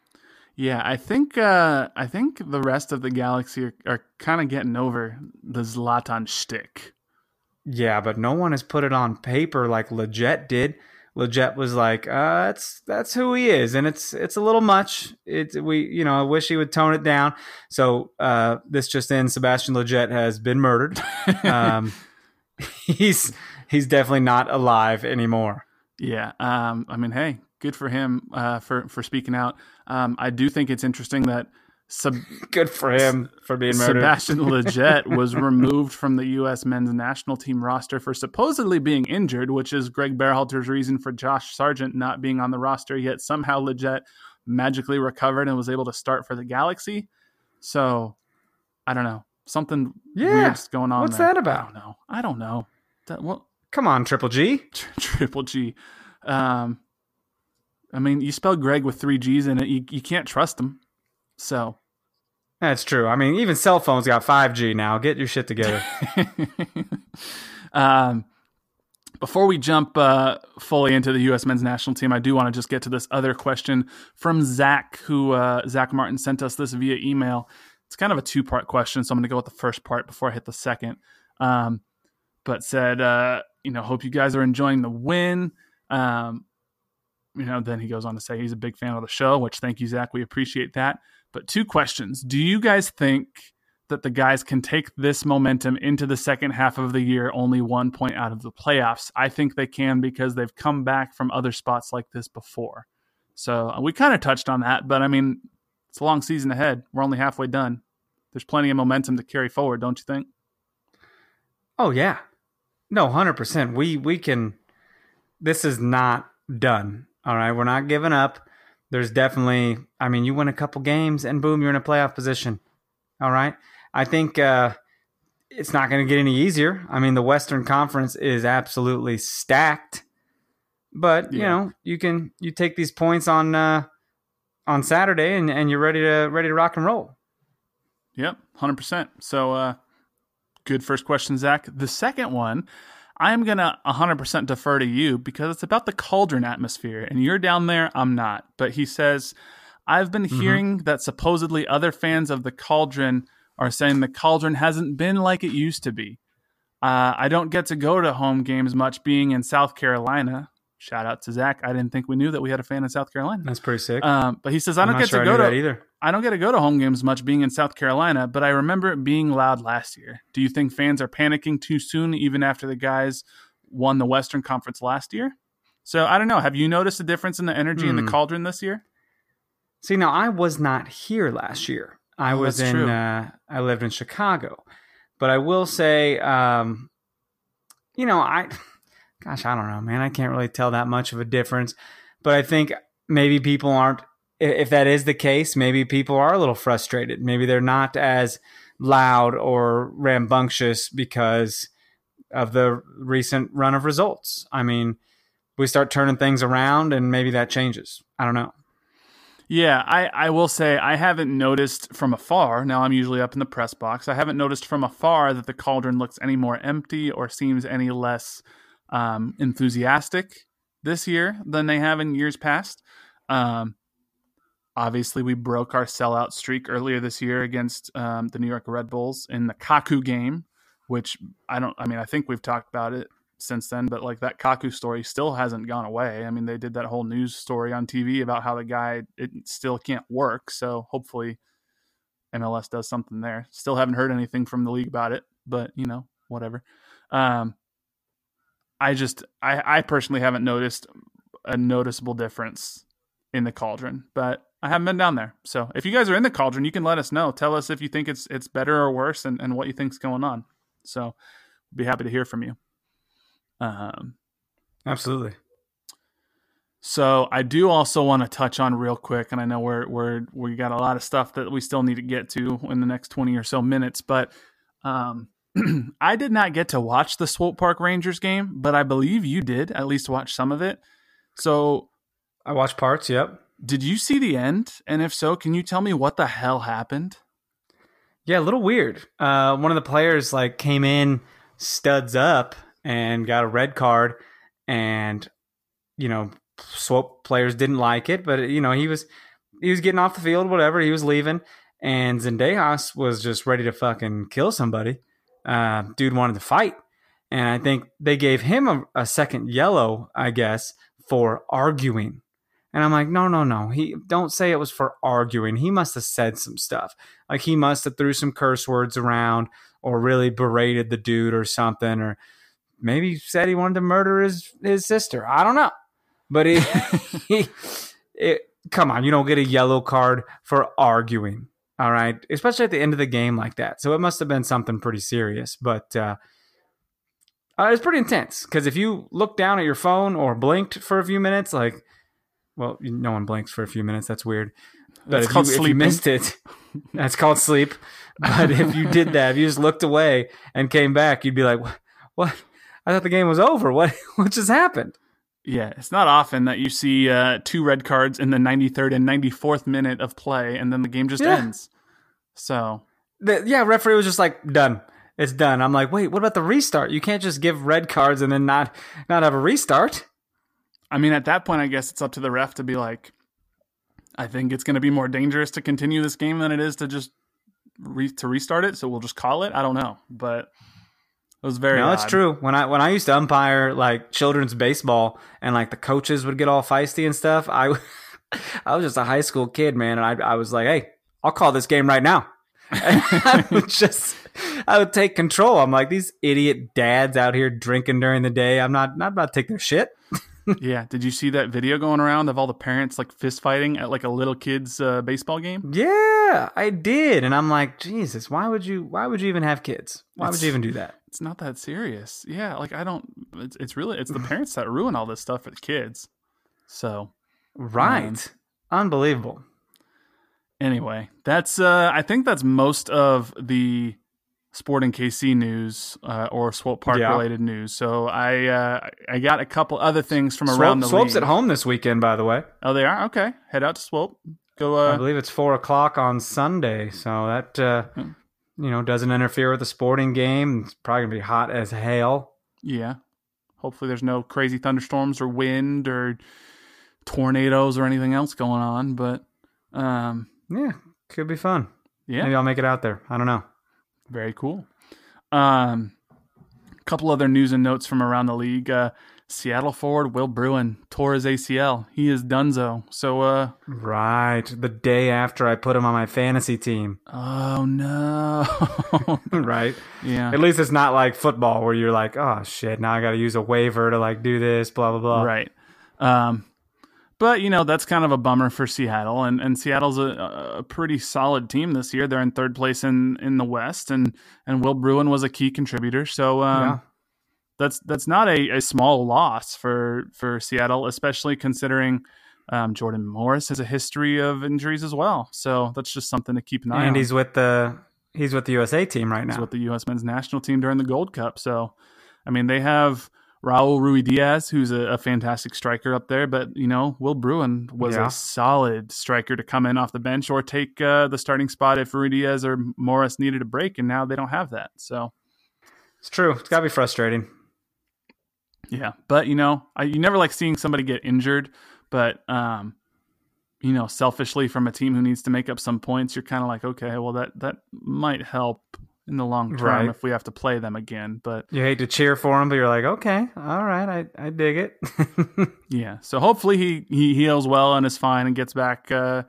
Speaker 1: Yeah, I think uh, I think the rest of the galaxy are, are kind of getting over the Zlatan shtick.
Speaker 2: Yeah, but no one has put it on paper like Lletget did. Lletget was like, uh, that's that's who he is, and it's it's a little much. It's we, you know, I wish he would tone it down. So uh, this just in, Sebastian Lletget has been murdered. um, he's he's definitely not alive anymore.
Speaker 1: Yeah, um, I mean, hey, good for him uh, for for speaking out. Um, I do think it's interesting that sub-
Speaker 2: Good for him for being murdered.
Speaker 1: Sebastian Lletget was removed from the U.S. men's national team roster for supposedly being injured, which is Greg Berhalter's reason for Josh Sargent not being on the roster. Yet somehow Lletget magically recovered and was able to start for the Galaxy. So I don't know something
Speaker 2: Yeah.
Speaker 1: weird's going on.
Speaker 2: What's
Speaker 1: there.
Speaker 2: that about?
Speaker 1: I don't know. I don't know. That, well,
Speaker 2: Come on, Triple G.
Speaker 1: Triple G. Um, I mean, you spell Greg with three G's in it. You you can't trust him. So
Speaker 2: That's true. I mean, even cell phones got 5G now. Get your shit together.
Speaker 1: um, before we jump uh, fully into the U.S. men's national team, I do want to just get to this other question from Zach, who uh, Zach Martin sent us this via email. It's kind of a two part question, so I'm going to go with the first part before I hit the second. Um, but said, uh, you know, hope you guys are enjoying the win. Um, you know, then he goes on to say he's a big fan of the show, which thank you, Zach. We appreciate that. But two questions: Do you guys think that the guys can take this momentum into the second half of the year, only one point out of the playoffs. I think they can because they've come back from other spots like this before. So uh, we kind of touched on that, but I mean, it's a long season ahead. We're only halfway done. There's plenty of momentum to carry forward, don't you think?
Speaker 2: Oh yeah. No, 100%. We we can this is not done. All right, we're not giving up. There's definitely I mean, you win a couple games and boom, you're in a playoff position. All right? I think uh it's not going to get any easier. I mean, the Western Conference is absolutely stacked. but you know, you can you take these points on uh, on Saturday, and, and you're ready to ready to rock and roll.
Speaker 1: Yep, hundred percent. So, uh, good first question, Zach. The second one, I'm gonna hundred percent defer to you because it's about the cauldron atmosphere, and you're down there. I'm not. But he says, I've been hearing that supposedly other fans of the cauldron are saying the cauldron hasn't been like it used to be. Uh, I don't get to go to home games much, being in South Carolina. Shout out to Zach. I didn't think we knew that we had a fan in South Carolina.
Speaker 2: That's pretty sick.
Speaker 1: Um, but he says I
Speaker 2: I'm
Speaker 1: don't get
Speaker 2: sure
Speaker 1: to go to
Speaker 2: that either.
Speaker 1: I don't get to go to home games much being in South Carolina, but I remember it being loud last year. Do you think fans are panicking too soon, even after the guys won the Western Conference last year? So I don't know. Have you noticed a difference in the energy in
Speaker 2: Hmm.
Speaker 1: the Cauldron this year?
Speaker 2: See, now I was not here last year. I
Speaker 1: Oh,
Speaker 2: was in, uh, I lived in Chicago, but I will say, um, you know, I, gosh, I don't know, man. I can't really tell that much of a difference. But I think maybe people aren't. If that is the case, maybe people are a little frustrated. Maybe they're not as loud or rambunctious because of the recent run of results. I mean, we start turning things around, and maybe that changes. I don't know.
Speaker 1: Yeah, I, I will say I haven't noticed from afar. Now I'm usually up in the press box. I haven't noticed from afar that the cauldron looks any more empty or seems any less um, enthusiastic this year than they have in years past. Um, obviously, we broke our sellout streak earlier this year against um, the New York Red Bulls in the Kaku game, which I don't. I mean, I think we've talked about it since then, but like that Kaku story still hasn't gone away. I mean, they did that whole news story on TV about how the guy it still can't work. So hopefully MLS does something there. Still haven't heard anything from the league about it, but you know, whatever. Um, I just I, I personally haven't noticed a noticeable difference in the cauldron, but I haven't been down there. So if you guys are in the cauldron, you can let us know. Tell us if you think it's it's better or worse and, and what you think's going on. So be happy to hear from you. Um
Speaker 2: Absolutely.
Speaker 1: so I do also want to touch on real quick, and I know we're we're we got a lot of stuff that we still need to get to in the next twenty or so minutes, but um, I did not get to watch the Swope Park Rangers game, but I believe you did at least watch some of it. So
Speaker 2: I watched parts. Yep.
Speaker 1: Did you see the end? And if so, can you tell me what the hell happened?
Speaker 2: Yeah, a little weird. Uh, one of the players like came in studs up and got a red card, and you know, swope players didn't like it, but you know he was he was getting off the field, whatever. He was leaving, and Zendejas was just ready to fucking kill somebody. Uh, dude wanted to fight, and I think they gave him a, a second yellow, I guess, for arguing. And I'm like, no, no, no. He don't say it was for arguing. He must have said some stuff. Like he must have threw some curse words around or really berated the dude or something, or maybe said he wanted to murder his his sister. I don't know. But he, he it, come on, you don't get a yellow card for arguing. All right, especially at the end of the game like that. So it must have been something pretty serious. But uh, uh, it's pretty intense because if you look down at your phone or blinked for a few minutes, like, well, no one blinks for a few minutes. That's weird. But
Speaker 1: That's
Speaker 2: if you,
Speaker 1: called
Speaker 2: if you missed it, that's called sleep. But if you did that, if you just looked away and came back, you'd be like, "What? what? I thought the game was over. What? What just happened?"
Speaker 1: Yeah, it's not often that you see uh, two red cards in the 93rd and 94th minute of play, and then the game just
Speaker 2: Yeah.
Speaker 1: ends. So
Speaker 2: The, yeah, referee was just like, "Done. It's done." I'm like, "Wait, what about the restart? You can't just give red cards and then not not have a restart."
Speaker 1: I mean, at that point, I guess it's up to the ref to be like, I think it's going to be more dangerous to continue this game than it is to just re- to restart it. So we'll just call it. I don't know, but it was very.
Speaker 2: no, it's true. When I when I used to umpire like children's baseball and like the coaches would get all feisty and stuff, I I was just a high school kid, man, and I I was like, "Hey, I'll call this game right now." I would just I would take control. I'm like these idiot dads out here drinking during the day. I'm not not about to take their shit.
Speaker 1: Yeah. Did you see that video going around of all the parents like fist fighting at like a little kid's uh, baseball game?
Speaker 2: Yeah, I did, and I'm like, Jesus, why would you? Why would you even have kids? Why would you even do that?
Speaker 1: It's not that serious. Yeah. Like I don't. It's, it's really it's the parents that ruin all this stuff for the kids. So
Speaker 2: Right, unbelievable.
Speaker 1: anyway, that's uh I think that's most of the Sporting KC news uh, or Swope Park
Speaker 2: Yeah.
Speaker 1: related news. So I uh, I got a couple other things from
Speaker 2: Swope,
Speaker 1: around the
Speaker 2: Swope's
Speaker 1: league.
Speaker 2: at home this weekend, by the way.
Speaker 1: Oh, they are okay. Head out to Swope. Go.
Speaker 2: I
Speaker 1: Uh,
Speaker 2: believe it's four o'clock on Sunday, so that uh,
Speaker 1: Hmm.
Speaker 2: you know doesn't interfere with the sporting game. It's probably gonna be hot as hell.
Speaker 1: yeah. Hopefully, there's no crazy thunderstorms or wind or tornadoes or anything else going on. But um,
Speaker 2: Yeah, could be fun.
Speaker 1: yeah,
Speaker 2: Maybe I'll make it out there. I don't know.
Speaker 1: Very cool. Um, a couple other news and notes from around the league. Uh, Seattle forward Will Bruin tore his ACL. He is donezo. So, uh,
Speaker 2: Right, the day after I put him on my fantasy team.
Speaker 1: oh no.
Speaker 2: right.
Speaker 1: yeah.
Speaker 2: At least it's not like football where you're like, oh shit, now I got to use a waiver to like do this, blah blah blah.
Speaker 1: Right. Um, but you know that's kind of a bummer for Seattle, and, and Seattle's a, a pretty solid team this year. They're in third place in, in the West, and and Will Bruin was a key contributor. So um,
Speaker 2: Yeah.
Speaker 1: that's that's not a, a small loss for for Seattle, especially considering um, Jordan Morris has a history of injuries as well. So that's just something to keep an eye on.
Speaker 2: And he's with the he's with the USA team right
Speaker 1: He's
Speaker 2: now.
Speaker 1: with the U.S. men's national team during the Gold Cup. So, I mean, they have Raul Ruidíaz, who's a, a fantastic striker up there, but you know, Will Bruin was
Speaker 2: Yeah.
Speaker 1: a solid striker to come in off the bench or take uh, the starting spot if Ruidíaz or Morris needed a break, and now they don't have that. So,
Speaker 2: It's true. It's got to be frustrating.
Speaker 1: yeah, but you know, I, you never like seeing somebody get injured, but um, you know, selfishly from a team who needs to make up some points, you're kind of like, okay, well that that might help in the long term
Speaker 2: Right.
Speaker 1: if we have to play them again, but.
Speaker 2: You hate to cheer for him, but you're like, okay, all right, I I dig it.
Speaker 1: Yeah. So hopefully he he heals well and is fine and gets back uh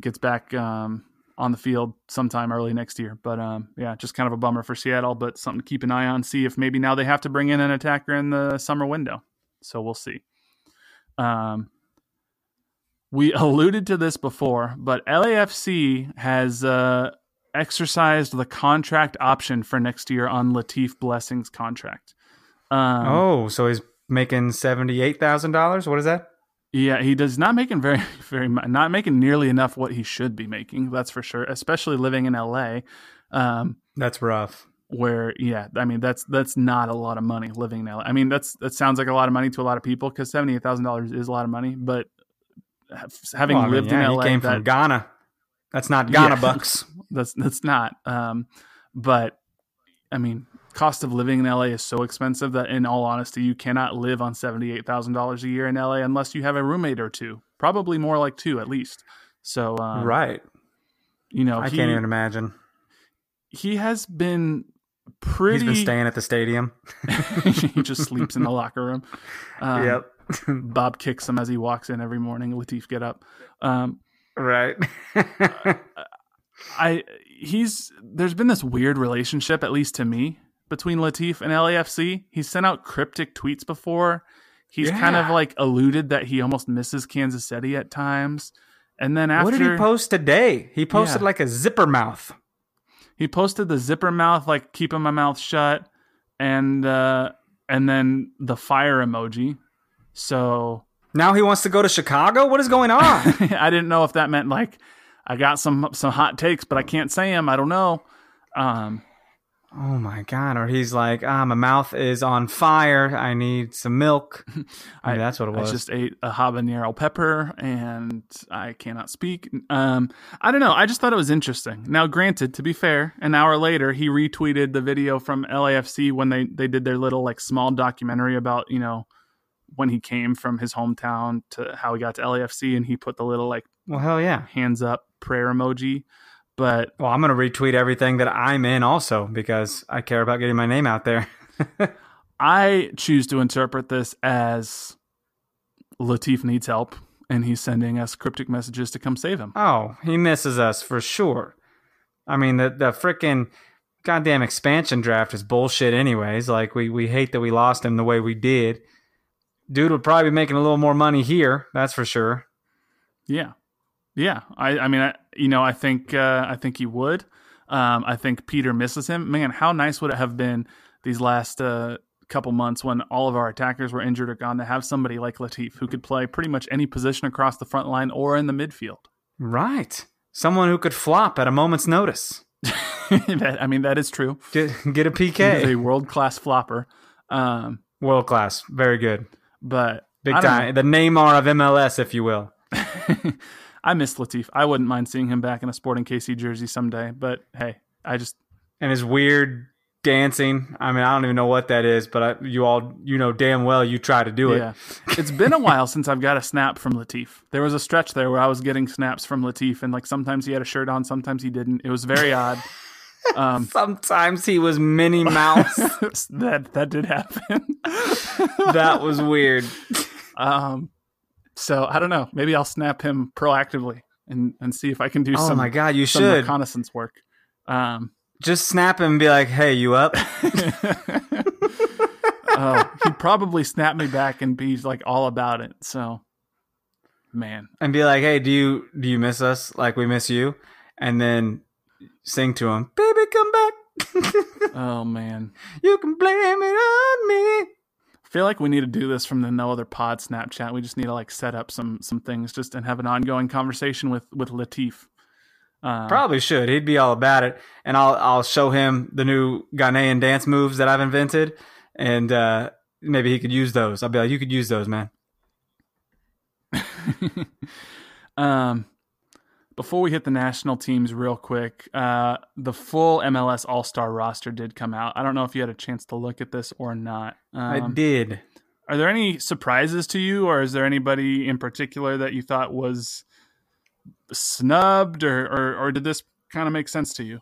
Speaker 1: gets back um on the field sometime early next year. But um yeah, just kind of a bummer for Seattle, but something to keep an eye on, see if maybe now they have to bring in an attacker in the summer window. So we'll see. Um we alluded to this before, but LAFC has uh exercised the contract option for next year on Latif Blessing's contract. Um,
Speaker 2: oh, so he's making seventy eight thousand dollars. What is that?
Speaker 1: Yeah, he does not making very very mu- not making nearly enough what he should be making. That's for sure. Especially living in LA, um,
Speaker 2: That's rough.
Speaker 1: where yeah, I mean that's that's not a lot of money living in LA. I mean that's that sounds like a lot of money to a lot of people because seventy eight thousand dollars is a lot of money. But having
Speaker 2: Well, I mean,
Speaker 1: lived
Speaker 2: yeah,
Speaker 1: in LA,
Speaker 2: he came
Speaker 1: that,
Speaker 2: from Ghana. That's not Ghana
Speaker 1: Yeah.
Speaker 2: bucks.
Speaker 1: that's that's not. Um, but I mean, cost of living in LA is so expensive that, in all honesty, you cannot live on seventy eight thousand dollars a year in LA unless you have a roommate or two. Probably more like two at least. So um,
Speaker 2: right.
Speaker 1: you know,
Speaker 2: I
Speaker 1: he,
Speaker 2: can't even imagine.
Speaker 1: he has been pretty.
Speaker 2: He's been staying at the stadium.
Speaker 1: he just sleeps in the locker room. Um,
Speaker 2: yep.
Speaker 1: Bob kicks him as he walks in every morning. Latif, get up. Um,
Speaker 2: right.
Speaker 1: I he's there's been this weird relationship, at least to me, between Latif and LAFC. He's sent out cryptic tweets before. He's kind of like alluded that he almost misses Kansas City at times. And then after
Speaker 2: what did he post today? He posted
Speaker 1: Yeah.
Speaker 2: like a zipper mouth.
Speaker 1: he posted the zipper mouth, like keeping my mouth shut, and uh, and then the fire emoji. So
Speaker 2: Now he wants to go to Chicago. What is going on?
Speaker 1: I didn't know if that meant like I got some some hot takes, but I can't say them. I don't know. Um,
Speaker 2: oh my god! Or he's like, ah, my mouth is on fire. I need some milk. I that's what it was.
Speaker 1: I just ate a habanero pepper and I cannot speak. Um, I don't know. I just thought it was interesting. Now, granted, to be fair, an hour later he retweeted the video from LAFC when they they did their little like small documentary about you know when he came from his hometown to how he got to LAFC, and he put the little like
Speaker 2: well, hell yeah.
Speaker 1: hands up prayer emoji. But
Speaker 2: Well, I'm gonna retweet everything that I'm in also because I care about getting my name out there.
Speaker 1: I choose to interpret this as Latif needs help, and he's sending us cryptic messages to come save him.
Speaker 2: Oh, he misses us for sure. I mean, the the freaking goddamn expansion draft is bullshit. Anyways, like we we hate that we lost him the way we did. Dude would probably be making a little more money here. That's for sure.
Speaker 1: Yeah, yeah. I, I mean, I, you know, I think, uh, I think he would. Um, I think Peter misses him. Man, how nice would it have been these last uh, couple months when all of our attackers were injured or gone to have somebody like Latif who could play pretty much any position across the front line or in the midfield.
Speaker 2: Right. Someone who could flop at a moment's notice.
Speaker 1: that, I mean, that is true.
Speaker 2: Get get a PK.
Speaker 1: He's a world class flopper. Um,
Speaker 2: World class, very good,
Speaker 1: but
Speaker 2: big time. The Neymar of MLS, if you will.
Speaker 1: I miss Latif. I wouldn't mind seeing him back in a Sporting KC jersey someday. But hey, I just
Speaker 2: And his weird dancing. I mean, I don't even know what that is, but I, you all, you know damn well you try to do it.
Speaker 1: yeah. It's been a while since I've got a snap from Latif. There was a stretch there where I was getting snaps from Latif, and like sometimes he had a shirt on, sometimes he didn't. It was very odd. Um,
Speaker 2: Sometimes he was Minnie Mouse.
Speaker 1: that that did happen.
Speaker 2: that was weird.
Speaker 1: Um, so I don't know. Maybe I'll snap him proactively and and see if I can do
Speaker 2: Oh
Speaker 1: some
Speaker 2: my god, you
Speaker 1: some
Speaker 2: should
Speaker 1: reconnaissance work. Um,
Speaker 2: just snap him and be like, "Hey, you up?"
Speaker 1: oh, he'd probably snap me back and be like all about it. So, man,
Speaker 2: and be like, "Hey, do you do you miss us like we miss you?" And then sing to him, "Baby, come back.
Speaker 1: oh man,
Speaker 2: you can blame it on me."
Speaker 1: I feel like we need to do this from the No Other Pod Snapchat. We just need to like set up some some things just and have an ongoing conversation with with Latif. Uh,
Speaker 2: Probably should. He'd be all about it, and I'll I'll show him the new Ghanaian dance moves that I've invented, and uh, maybe he could use those. I'll be like, "You could use those, man."
Speaker 1: um, before we hit the national teams, real quick, uh, the full MLS All Star roster did come out. I don't know if you had a chance to look at this or not.
Speaker 2: I
Speaker 1: Um,
Speaker 2: did.
Speaker 1: Are there any surprises to you, or is there anybody in particular that you thought was snubbed, or or, or did this kind of make sense to you?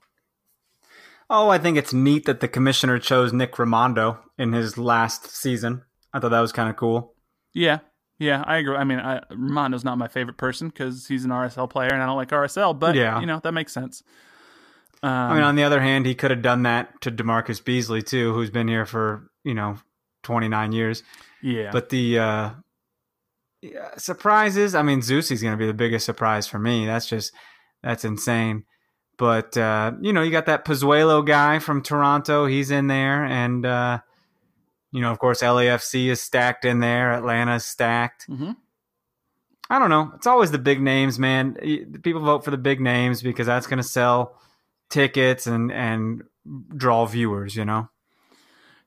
Speaker 2: Oh, I think it's neat that the commissioner chose Nick Rimando in his last season. I thought that was kind of cool.
Speaker 1: Yeah, yeah, I agree. I mean, I, Rimando's not my favorite person because he's an RSL player, and I don't like RSL. But
Speaker 2: Yeah.
Speaker 1: you know that makes sense. Um,
Speaker 2: I mean, on the other hand, he could have done that to DaMarcus Beasley too, who's been here for you know twenty nine years.
Speaker 1: yeah,
Speaker 2: But the uh, yeah, surprises, I mean, Zusi's going to be the biggest surprise for me. That's just that's insane. But uh, you know, you got that Pozuelo guy from Toronto. He's in there, and uh, you know, of course, LAFC is stacked in there. Atlanta's stacked.
Speaker 1: Mhm.
Speaker 2: I don't know. It's always the big names, man. People vote for the big names because that's going to sell tickets and and draw viewers. You know.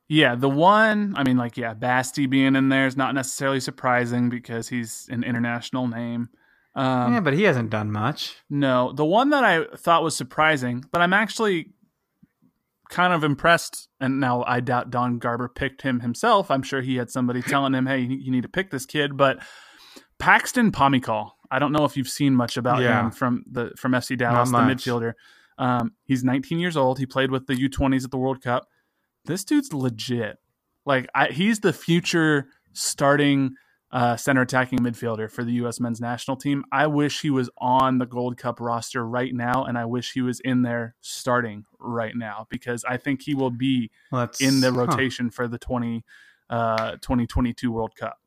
Speaker 1: Yeah, the one, I mean, like, yeah, Basti being in there is not necessarily surprising because he's an international name. Um,
Speaker 2: yeah, but he hasn't done much.
Speaker 1: No, the one that I thought was surprising, but I'm actually kind of impressed. And now I doubt Don Garber picked him himself. I'm sure he had somebody telling him, "Hey, you need to pick this kid." But Paxton Pomykal, I don't know if you've seen much about
Speaker 2: Yeah.
Speaker 1: him from the from FC Dallas, the midfielder. Um, he's 19 years old. He played with the U20s at the World Cup. This dude's legit. Like I, he's the future starting uh, center attacking midfielder for the U.S. men's national team. I wish he was on the Gold Cup roster right now, and I wish he was in there starting right now because I think he will be in the
Speaker 2: huh.
Speaker 1: rotation for the 20, uh, 2022 World Cup.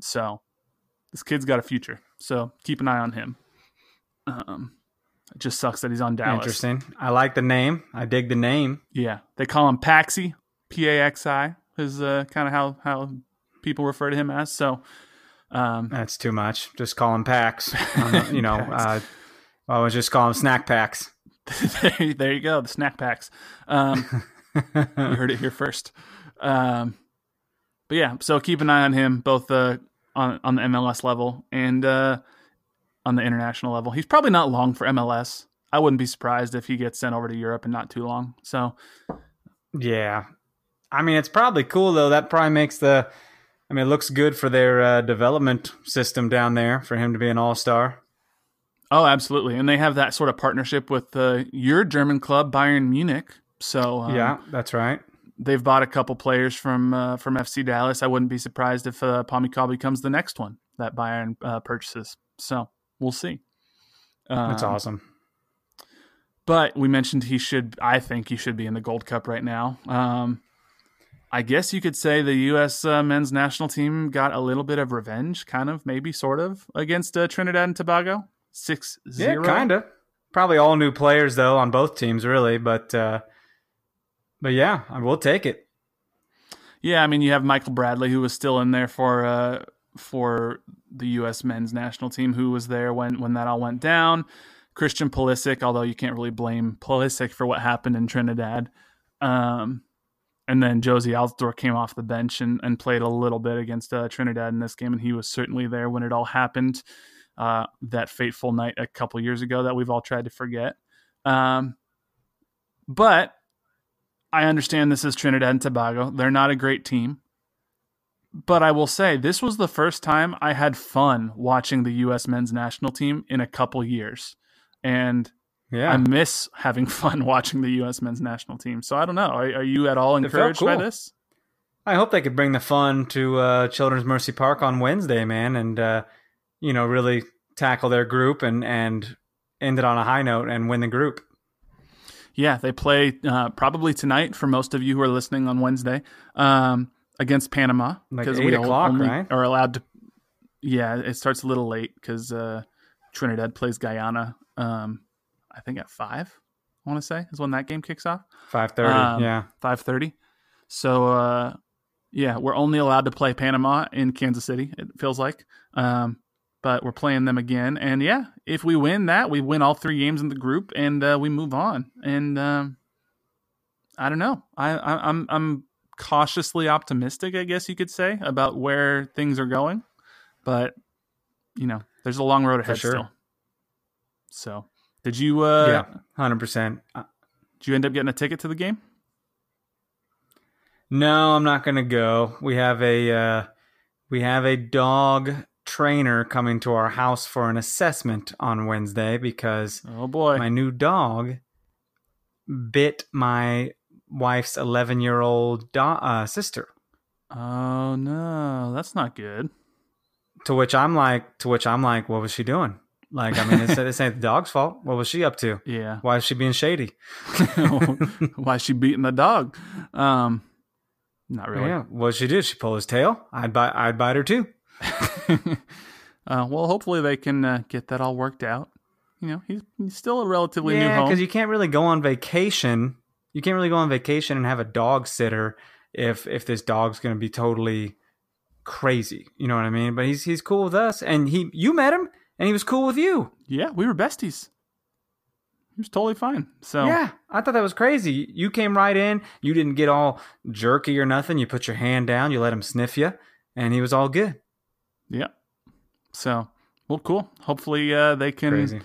Speaker 1: So this kid's got a future. So keep an eye on him. Um, it just sucks that he's on Dallas.
Speaker 2: Interesting. I like the name. I dig the name.
Speaker 1: Yeah, they call him Paxi, P A X I, is uh, kind of how how people refer to him as. So, um,
Speaker 2: That's too much. Just call him packs. Um, you know, uh, I was just call him snack packs.
Speaker 1: there, there you go, the snack packs. Um, you heard it here first. Um, but yeah, so keep an eye on him, both uh, on on the MLS level and uh, on the international level. He's probably not long for MLS. I wouldn't be surprised if he gets sent over to Europe in not too long. So
Speaker 2: Yeah. I mean, it's probably cool though. That probably makes the. I mean, it looks good for their uh, development system down there for him to be an all star.
Speaker 1: Oh, absolutely. And they have that sort of partnership with uh, your German club, Bayern Munich. So um,
Speaker 2: yeah, that's right.
Speaker 1: they've bought a couple players from uh, from FC Dallas. I wouldn't be surprised if uh, Pomykal becomes the next one that Bayern uh, purchases. So we'll see.
Speaker 2: That's
Speaker 1: Um,
Speaker 2: awesome.
Speaker 1: But we mentioned he should. I think he should be in the Gold Cup right now. Um, I guess you could say the U.S. Uh, men's national team got a little bit of revenge, kind of, maybe, sort of, against uh, Trinidad and Tobago. Six
Speaker 2: Yeah,
Speaker 1: zero.
Speaker 2: kind of. Probably all new players though on both teams, really. But uh, but yeah, I will take it.
Speaker 1: Yeah, I mean, you have Michael Bradley, who was still in there for uh, for the U.S. men's national team, who was there when when that all went down. Christian Pulisic, although you can't really blame Pulisic for what happened in Trinidad. Um, and then Jozy Altidore came off the bench and, and played a little bit against uh, Trinidad in this game, and he was certainly there when it all happened. Uh, that fateful night a couple years ago that we've all tried to forget. Um, but I understand this is Trinidad and Tobago. They're not a great team. But I will say, this was the first time I had fun watching the U.S. men's national team in a couple years. And
Speaker 2: Yeah.
Speaker 1: I miss having fun watching the U.S. men's national team. So I don't know. Are, are you at all encouraged by this?
Speaker 2: I hope they could bring the fun to uh, Children's Mercy Park on Wednesday, man, and uh, you know really tackle their group and and end it on a high note and win the group.
Speaker 1: Yeah, they play uh, probably tonight for most of you who are listening on Wednesday um, against Panama
Speaker 2: Like
Speaker 1: we
Speaker 2: o'clock,
Speaker 1: only
Speaker 2: right?
Speaker 1: are allowed to. Yeah, it starts a little late because uh, Trinidad plays Guyana. Um, I think at five. I want to say is when that game kicks off.
Speaker 2: Five thirty.
Speaker 1: Um,
Speaker 2: yeah.
Speaker 1: five thirty. So uh, yeah, we're only allowed to play Panama in Kansas City. It feels like, um, but we're playing them again. And yeah, if we win that, we win all three games in the group, and uh, we move on. And um, I don't know. I, I I'm I'm cautiously optimistic, I guess you could say, about where things are going. But you know, there's a long road ahead
Speaker 2: sure.
Speaker 1: still. So, did you uh,
Speaker 2: yeah. Hundred percent.
Speaker 1: did you end up getting a ticket to the game?
Speaker 2: No, I'm not gonna go. We have a uh, we have a dog trainer coming to our house for an assessment on Wednesday because
Speaker 1: Oh boy.
Speaker 2: my new dog bit my wife's 11 year old do- uh, sister.
Speaker 1: Oh no, that's not good.
Speaker 2: To which I'm like, to which I'm like, what was she doing? Like, I mean, this, this ain't the dog's fault. What was she up to?
Speaker 1: Yeah.
Speaker 2: Why is she being shady?
Speaker 1: Why is she beating the dog? Um, not really.
Speaker 2: Yeah, what she do? She pull his tail. I'd bite. I'd bite her too.
Speaker 1: uh, well, hopefully they can uh, get that all worked out. You know, he's, he's still a relatively new
Speaker 2: yeah,
Speaker 1: home.
Speaker 2: because you can't really go on vacation. You can't really go on vacation and have a dog sitter if if this dog's going to be totally crazy. You know what I mean? But he's he's cool with us, and he you met him, and he was cool with you.
Speaker 1: yeah, we were besties. He was totally fine. So
Speaker 2: Yeah, I thought that was crazy. You came right in. You didn't get all jerky or nothing. You put your hand down. You let him sniff you, and he was all good.
Speaker 1: yeah. So well, cool. Hopefully uh, they can
Speaker 2: Crazy.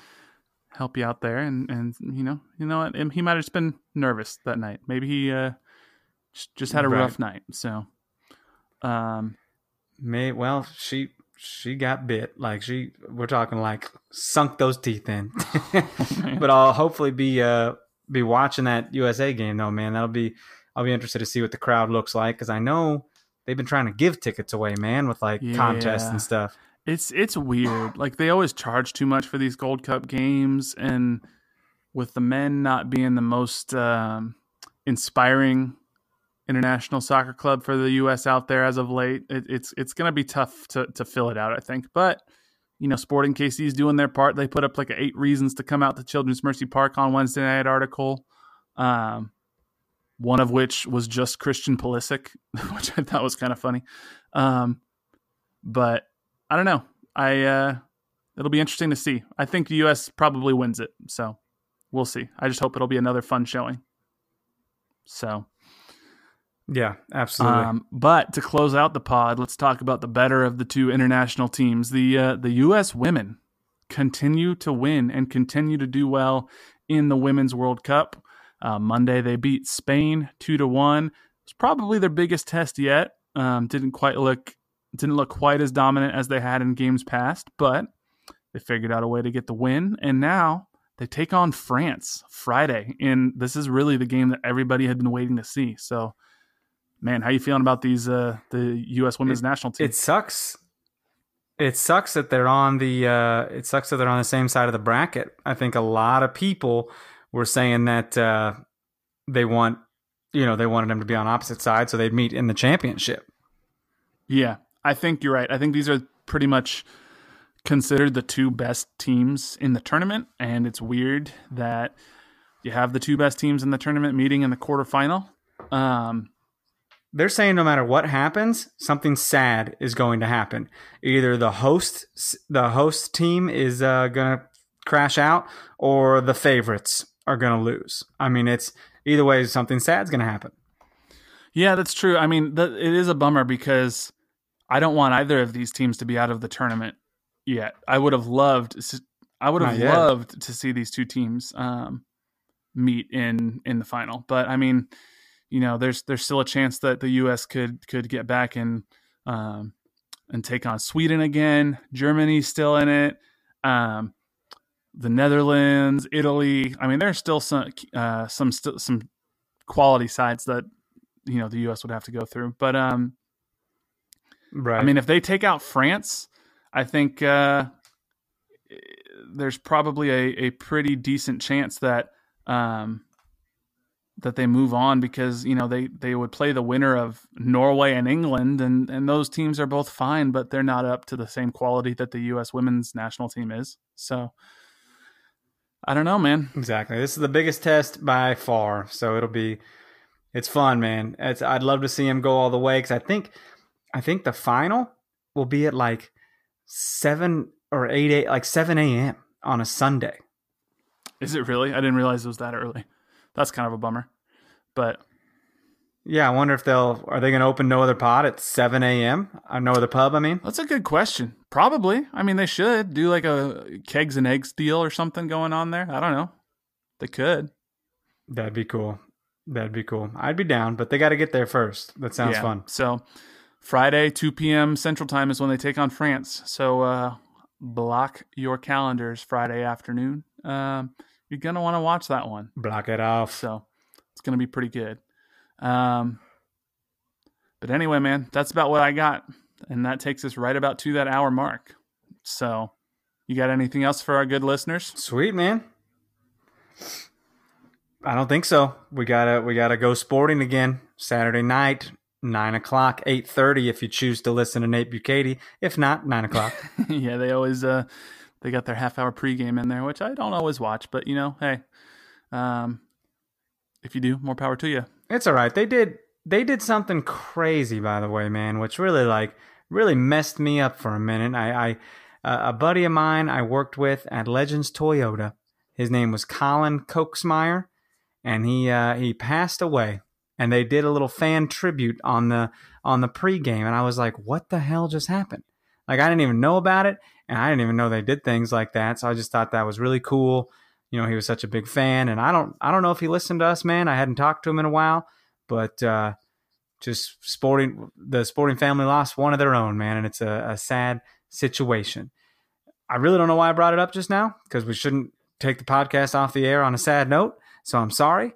Speaker 1: help you out there, and and you know, you know what? He might have just been nervous that night. Maybe he uh, just just had a
Speaker 2: Right.
Speaker 1: rough night. So, um,
Speaker 2: May well, she she got bit. Like she, we're talking like sunk those teeth in. but I'll hopefully be uh be watching that USA game though, man. That'll be I'll be interested to see what the crowd looks like because I know they've been trying to give tickets away, man, with like contests and stuff.
Speaker 1: It's it's weird. Like they always charge too much for these Gold Cup games, and with the men not being the most um, inspiring international soccer club for the U.S. out there as of late, it, it's it's going to be tough to to fill it out. I think, but you know, Sporting KC's doing their part. They put up like eight reasons to come out to Children's Mercy Park on Wednesday night article. Um, one of which was just Christian Pulisic, which I thought was kind of funny. Um, but I don't know. I uh, it'll be interesting to see. I think the U.S. probably wins it, so we'll see. I just hope it'll be another fun showing. So,
Speaker 2: Yeah, absolutely.
Speaker 1: um, but to close out the pod, let's talk about the better of the two international teams. The uh, the U.S. women continue to win and continue to do well in the Women's World Cup. Uh, Monday they beat Spain two to one. It's probably their biggest test yet. Um, didn't quite look didn't look quite as dominant as they had in games past, but they figured out a way to get the win, and now they take on France Friday. And this is really the game that everybody had been waiting to see. So, man, how you feeling about these uh, the U.S. women's national team?
Speaker 2: it sucks. It sucks that they're on the. Uh, it sucks that they're on the same side of the bracket. I think a lot of people were saying that uh, they want, you know, they wanted them to be on opposite sides so they'd meet in the championship.
Speaker 1: Yeah, I think you're right. I think these are pretty much considered the two best teams in the tournament, and it's weird that you have the two best teams in the tournament meeting in the quarterfinal. Um,
Speaker 2: They're saying no matter what happens, something sad is going to happen. Either the host, the host team is uh, going to crash out or the favorites are going to lose. I mean, it's either way, something sad's going to happen.
Speaker 1: Yeah, that's true. I mean, th- it is a bummer because I don't want either of these teams to be out of the tournament yet. I would have loved, I would have loved to see these two teams um, meet in in the final. But I mean, you know, there's there's still a chance that the U.S. could could get back and um, and take on Sweden again. Germany's still in it. Um, the Netherlands, Italy. I mean, there's still some uh, some st- some quality sides that you know the U.S. would have to go through. But um, right. I mean, if they take out France, I think uh, there's probably a, a pretty decent chance that um, that they move on because you know they they would play the winner of Norway and England and and those teams are both fine but they're not up to the same quality that the US women's national team is. So I don't know, man.
Speaker 2: Exactly. This is the biggest test by far, so it'll be it's fun, man. It's I'd love to see him go all the way cuz I think I think the final will be at like 7 or 8, 8 like 7 a.m. on a Sunday.
Speaker 1: Is it really? I didn't realize it was that early that's kind of a bummer. But
Speaker 2: yeah, I wonder if they'll are they going to open no other pod at seven a.m. Uh, no other pub. I mean,
Speaker 1: that's a good question. Probably. I mean, they should do like a kegs and eggs deal or something going on there. I don't know. They could.
Speaker 2: That'd be cool. That'd be cool. I'd be down, but they got to get there first. That sounds yeah. fun.
Speaker 1: So Friday, two p.m. Central Time is when they take on France. So uh, block your calendars Friday afternoon. Um, you're gonna want to watch that one.
Speaker 2: Block it off.
Speaker 1: So it's gonna be pretty good. Um, but anyway, man, that's about what I got, and that takes us right about to that hour mark. So, you got anything else for our good listeners?
Speaker 2: Sweet man. I don't think so. We gotta we gotta go sporting again Saturday night, nine o'clock, eight thirty. If you choose to listen to Nate Bukaty, if not, nine o'clock.
Speaker 1: yeah, they always uh, they got their half hour pregame in there, which I don't always watch, but you know, hey, um, if you do, more power to you.
Speaker 2: It's all right. They did they did something crazy, by the way, man, which really like really messed me up for a minute. I, I uh, a buddy of mine I worked with at Legends Toyota. His name was Colin Koksmeyer, and he uh, he passed away. And they did a little fan tribute on the on the pregame, and I was like, "What the hell just happened?" Like I didn't even know about it, and I didn't even know they did things like that. So I just thought that was really cool. You know, he was such a big fan, and I don't I don't know if he listened to us, man. I hadn't talked to him in a while, but uh, just sporting the sporting family lost one of their own, man, and it's a, a sad situation. I really don't know why I brought it up just now because we shouldn't take the podcast off the air on a sad note. So I'm sorry,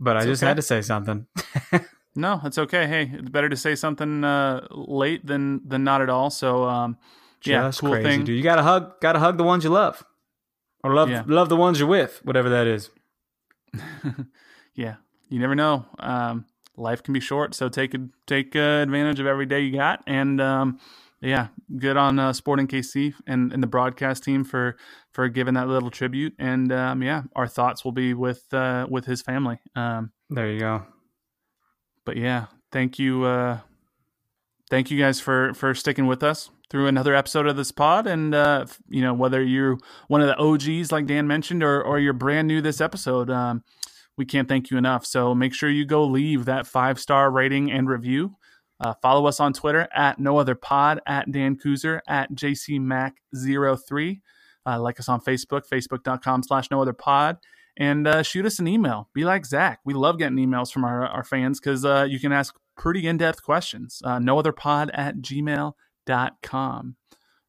Speaker 2: but it's I just okay. had to say something.
Speaker 1: no, it's okay. Hey, it's better to say something uh, late than than not at all. So um, yeah,
Speaker 2: Just
Speaker 1: cool
Speaker 2: crazy,
Speaker 1: thing.
Speaker 2: dude. You gotta hug, gotta hug the ones you love, or love yeah. love the ones you're with, whatever that is.
Speaker 1: yeah, you never know. Um, life can be short, so take take uh, advantage of every day you got. And um, yeah, good on uh, Sporting KC and, and the broadcast team for for giving that little tribute. And um, yeah, our thoughts will be with uh, with his family. Um,
Speaker 2: there you go.
Speaker 1: But yeah, thank you, uh, thank you guys for for sticking with us through another episode of this pod. And, uh, you know, whether you're one of the OGs, like Dan mentioned, or, or you're brand new this episode, um, we can't thank you enough. So make sure you go leave that five star rating and review. Uh, follow us on Twitter at no other pod, at Dan Kuzer, at JCMac03. Uh, like us on Facebook, facebook.com slash no other pod. And uh, shoot us an email. Be like Zach. We love getting emails from our, our fans because uh, you can ask pretty in depth questions. Uh, no other pod at gmail.com com.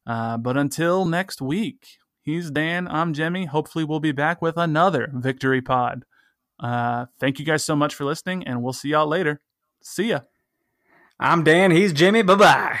Speaker 1: Uh, but until next week, he's Dan. I'm Jimmy. Hopefully, we'll be back with another Victory Pod. Uh, thank you guys so much for listening, and we'll see y'all later. See ya.
Speaker 2: I'm Dan. He's Jimmy. Bye bye.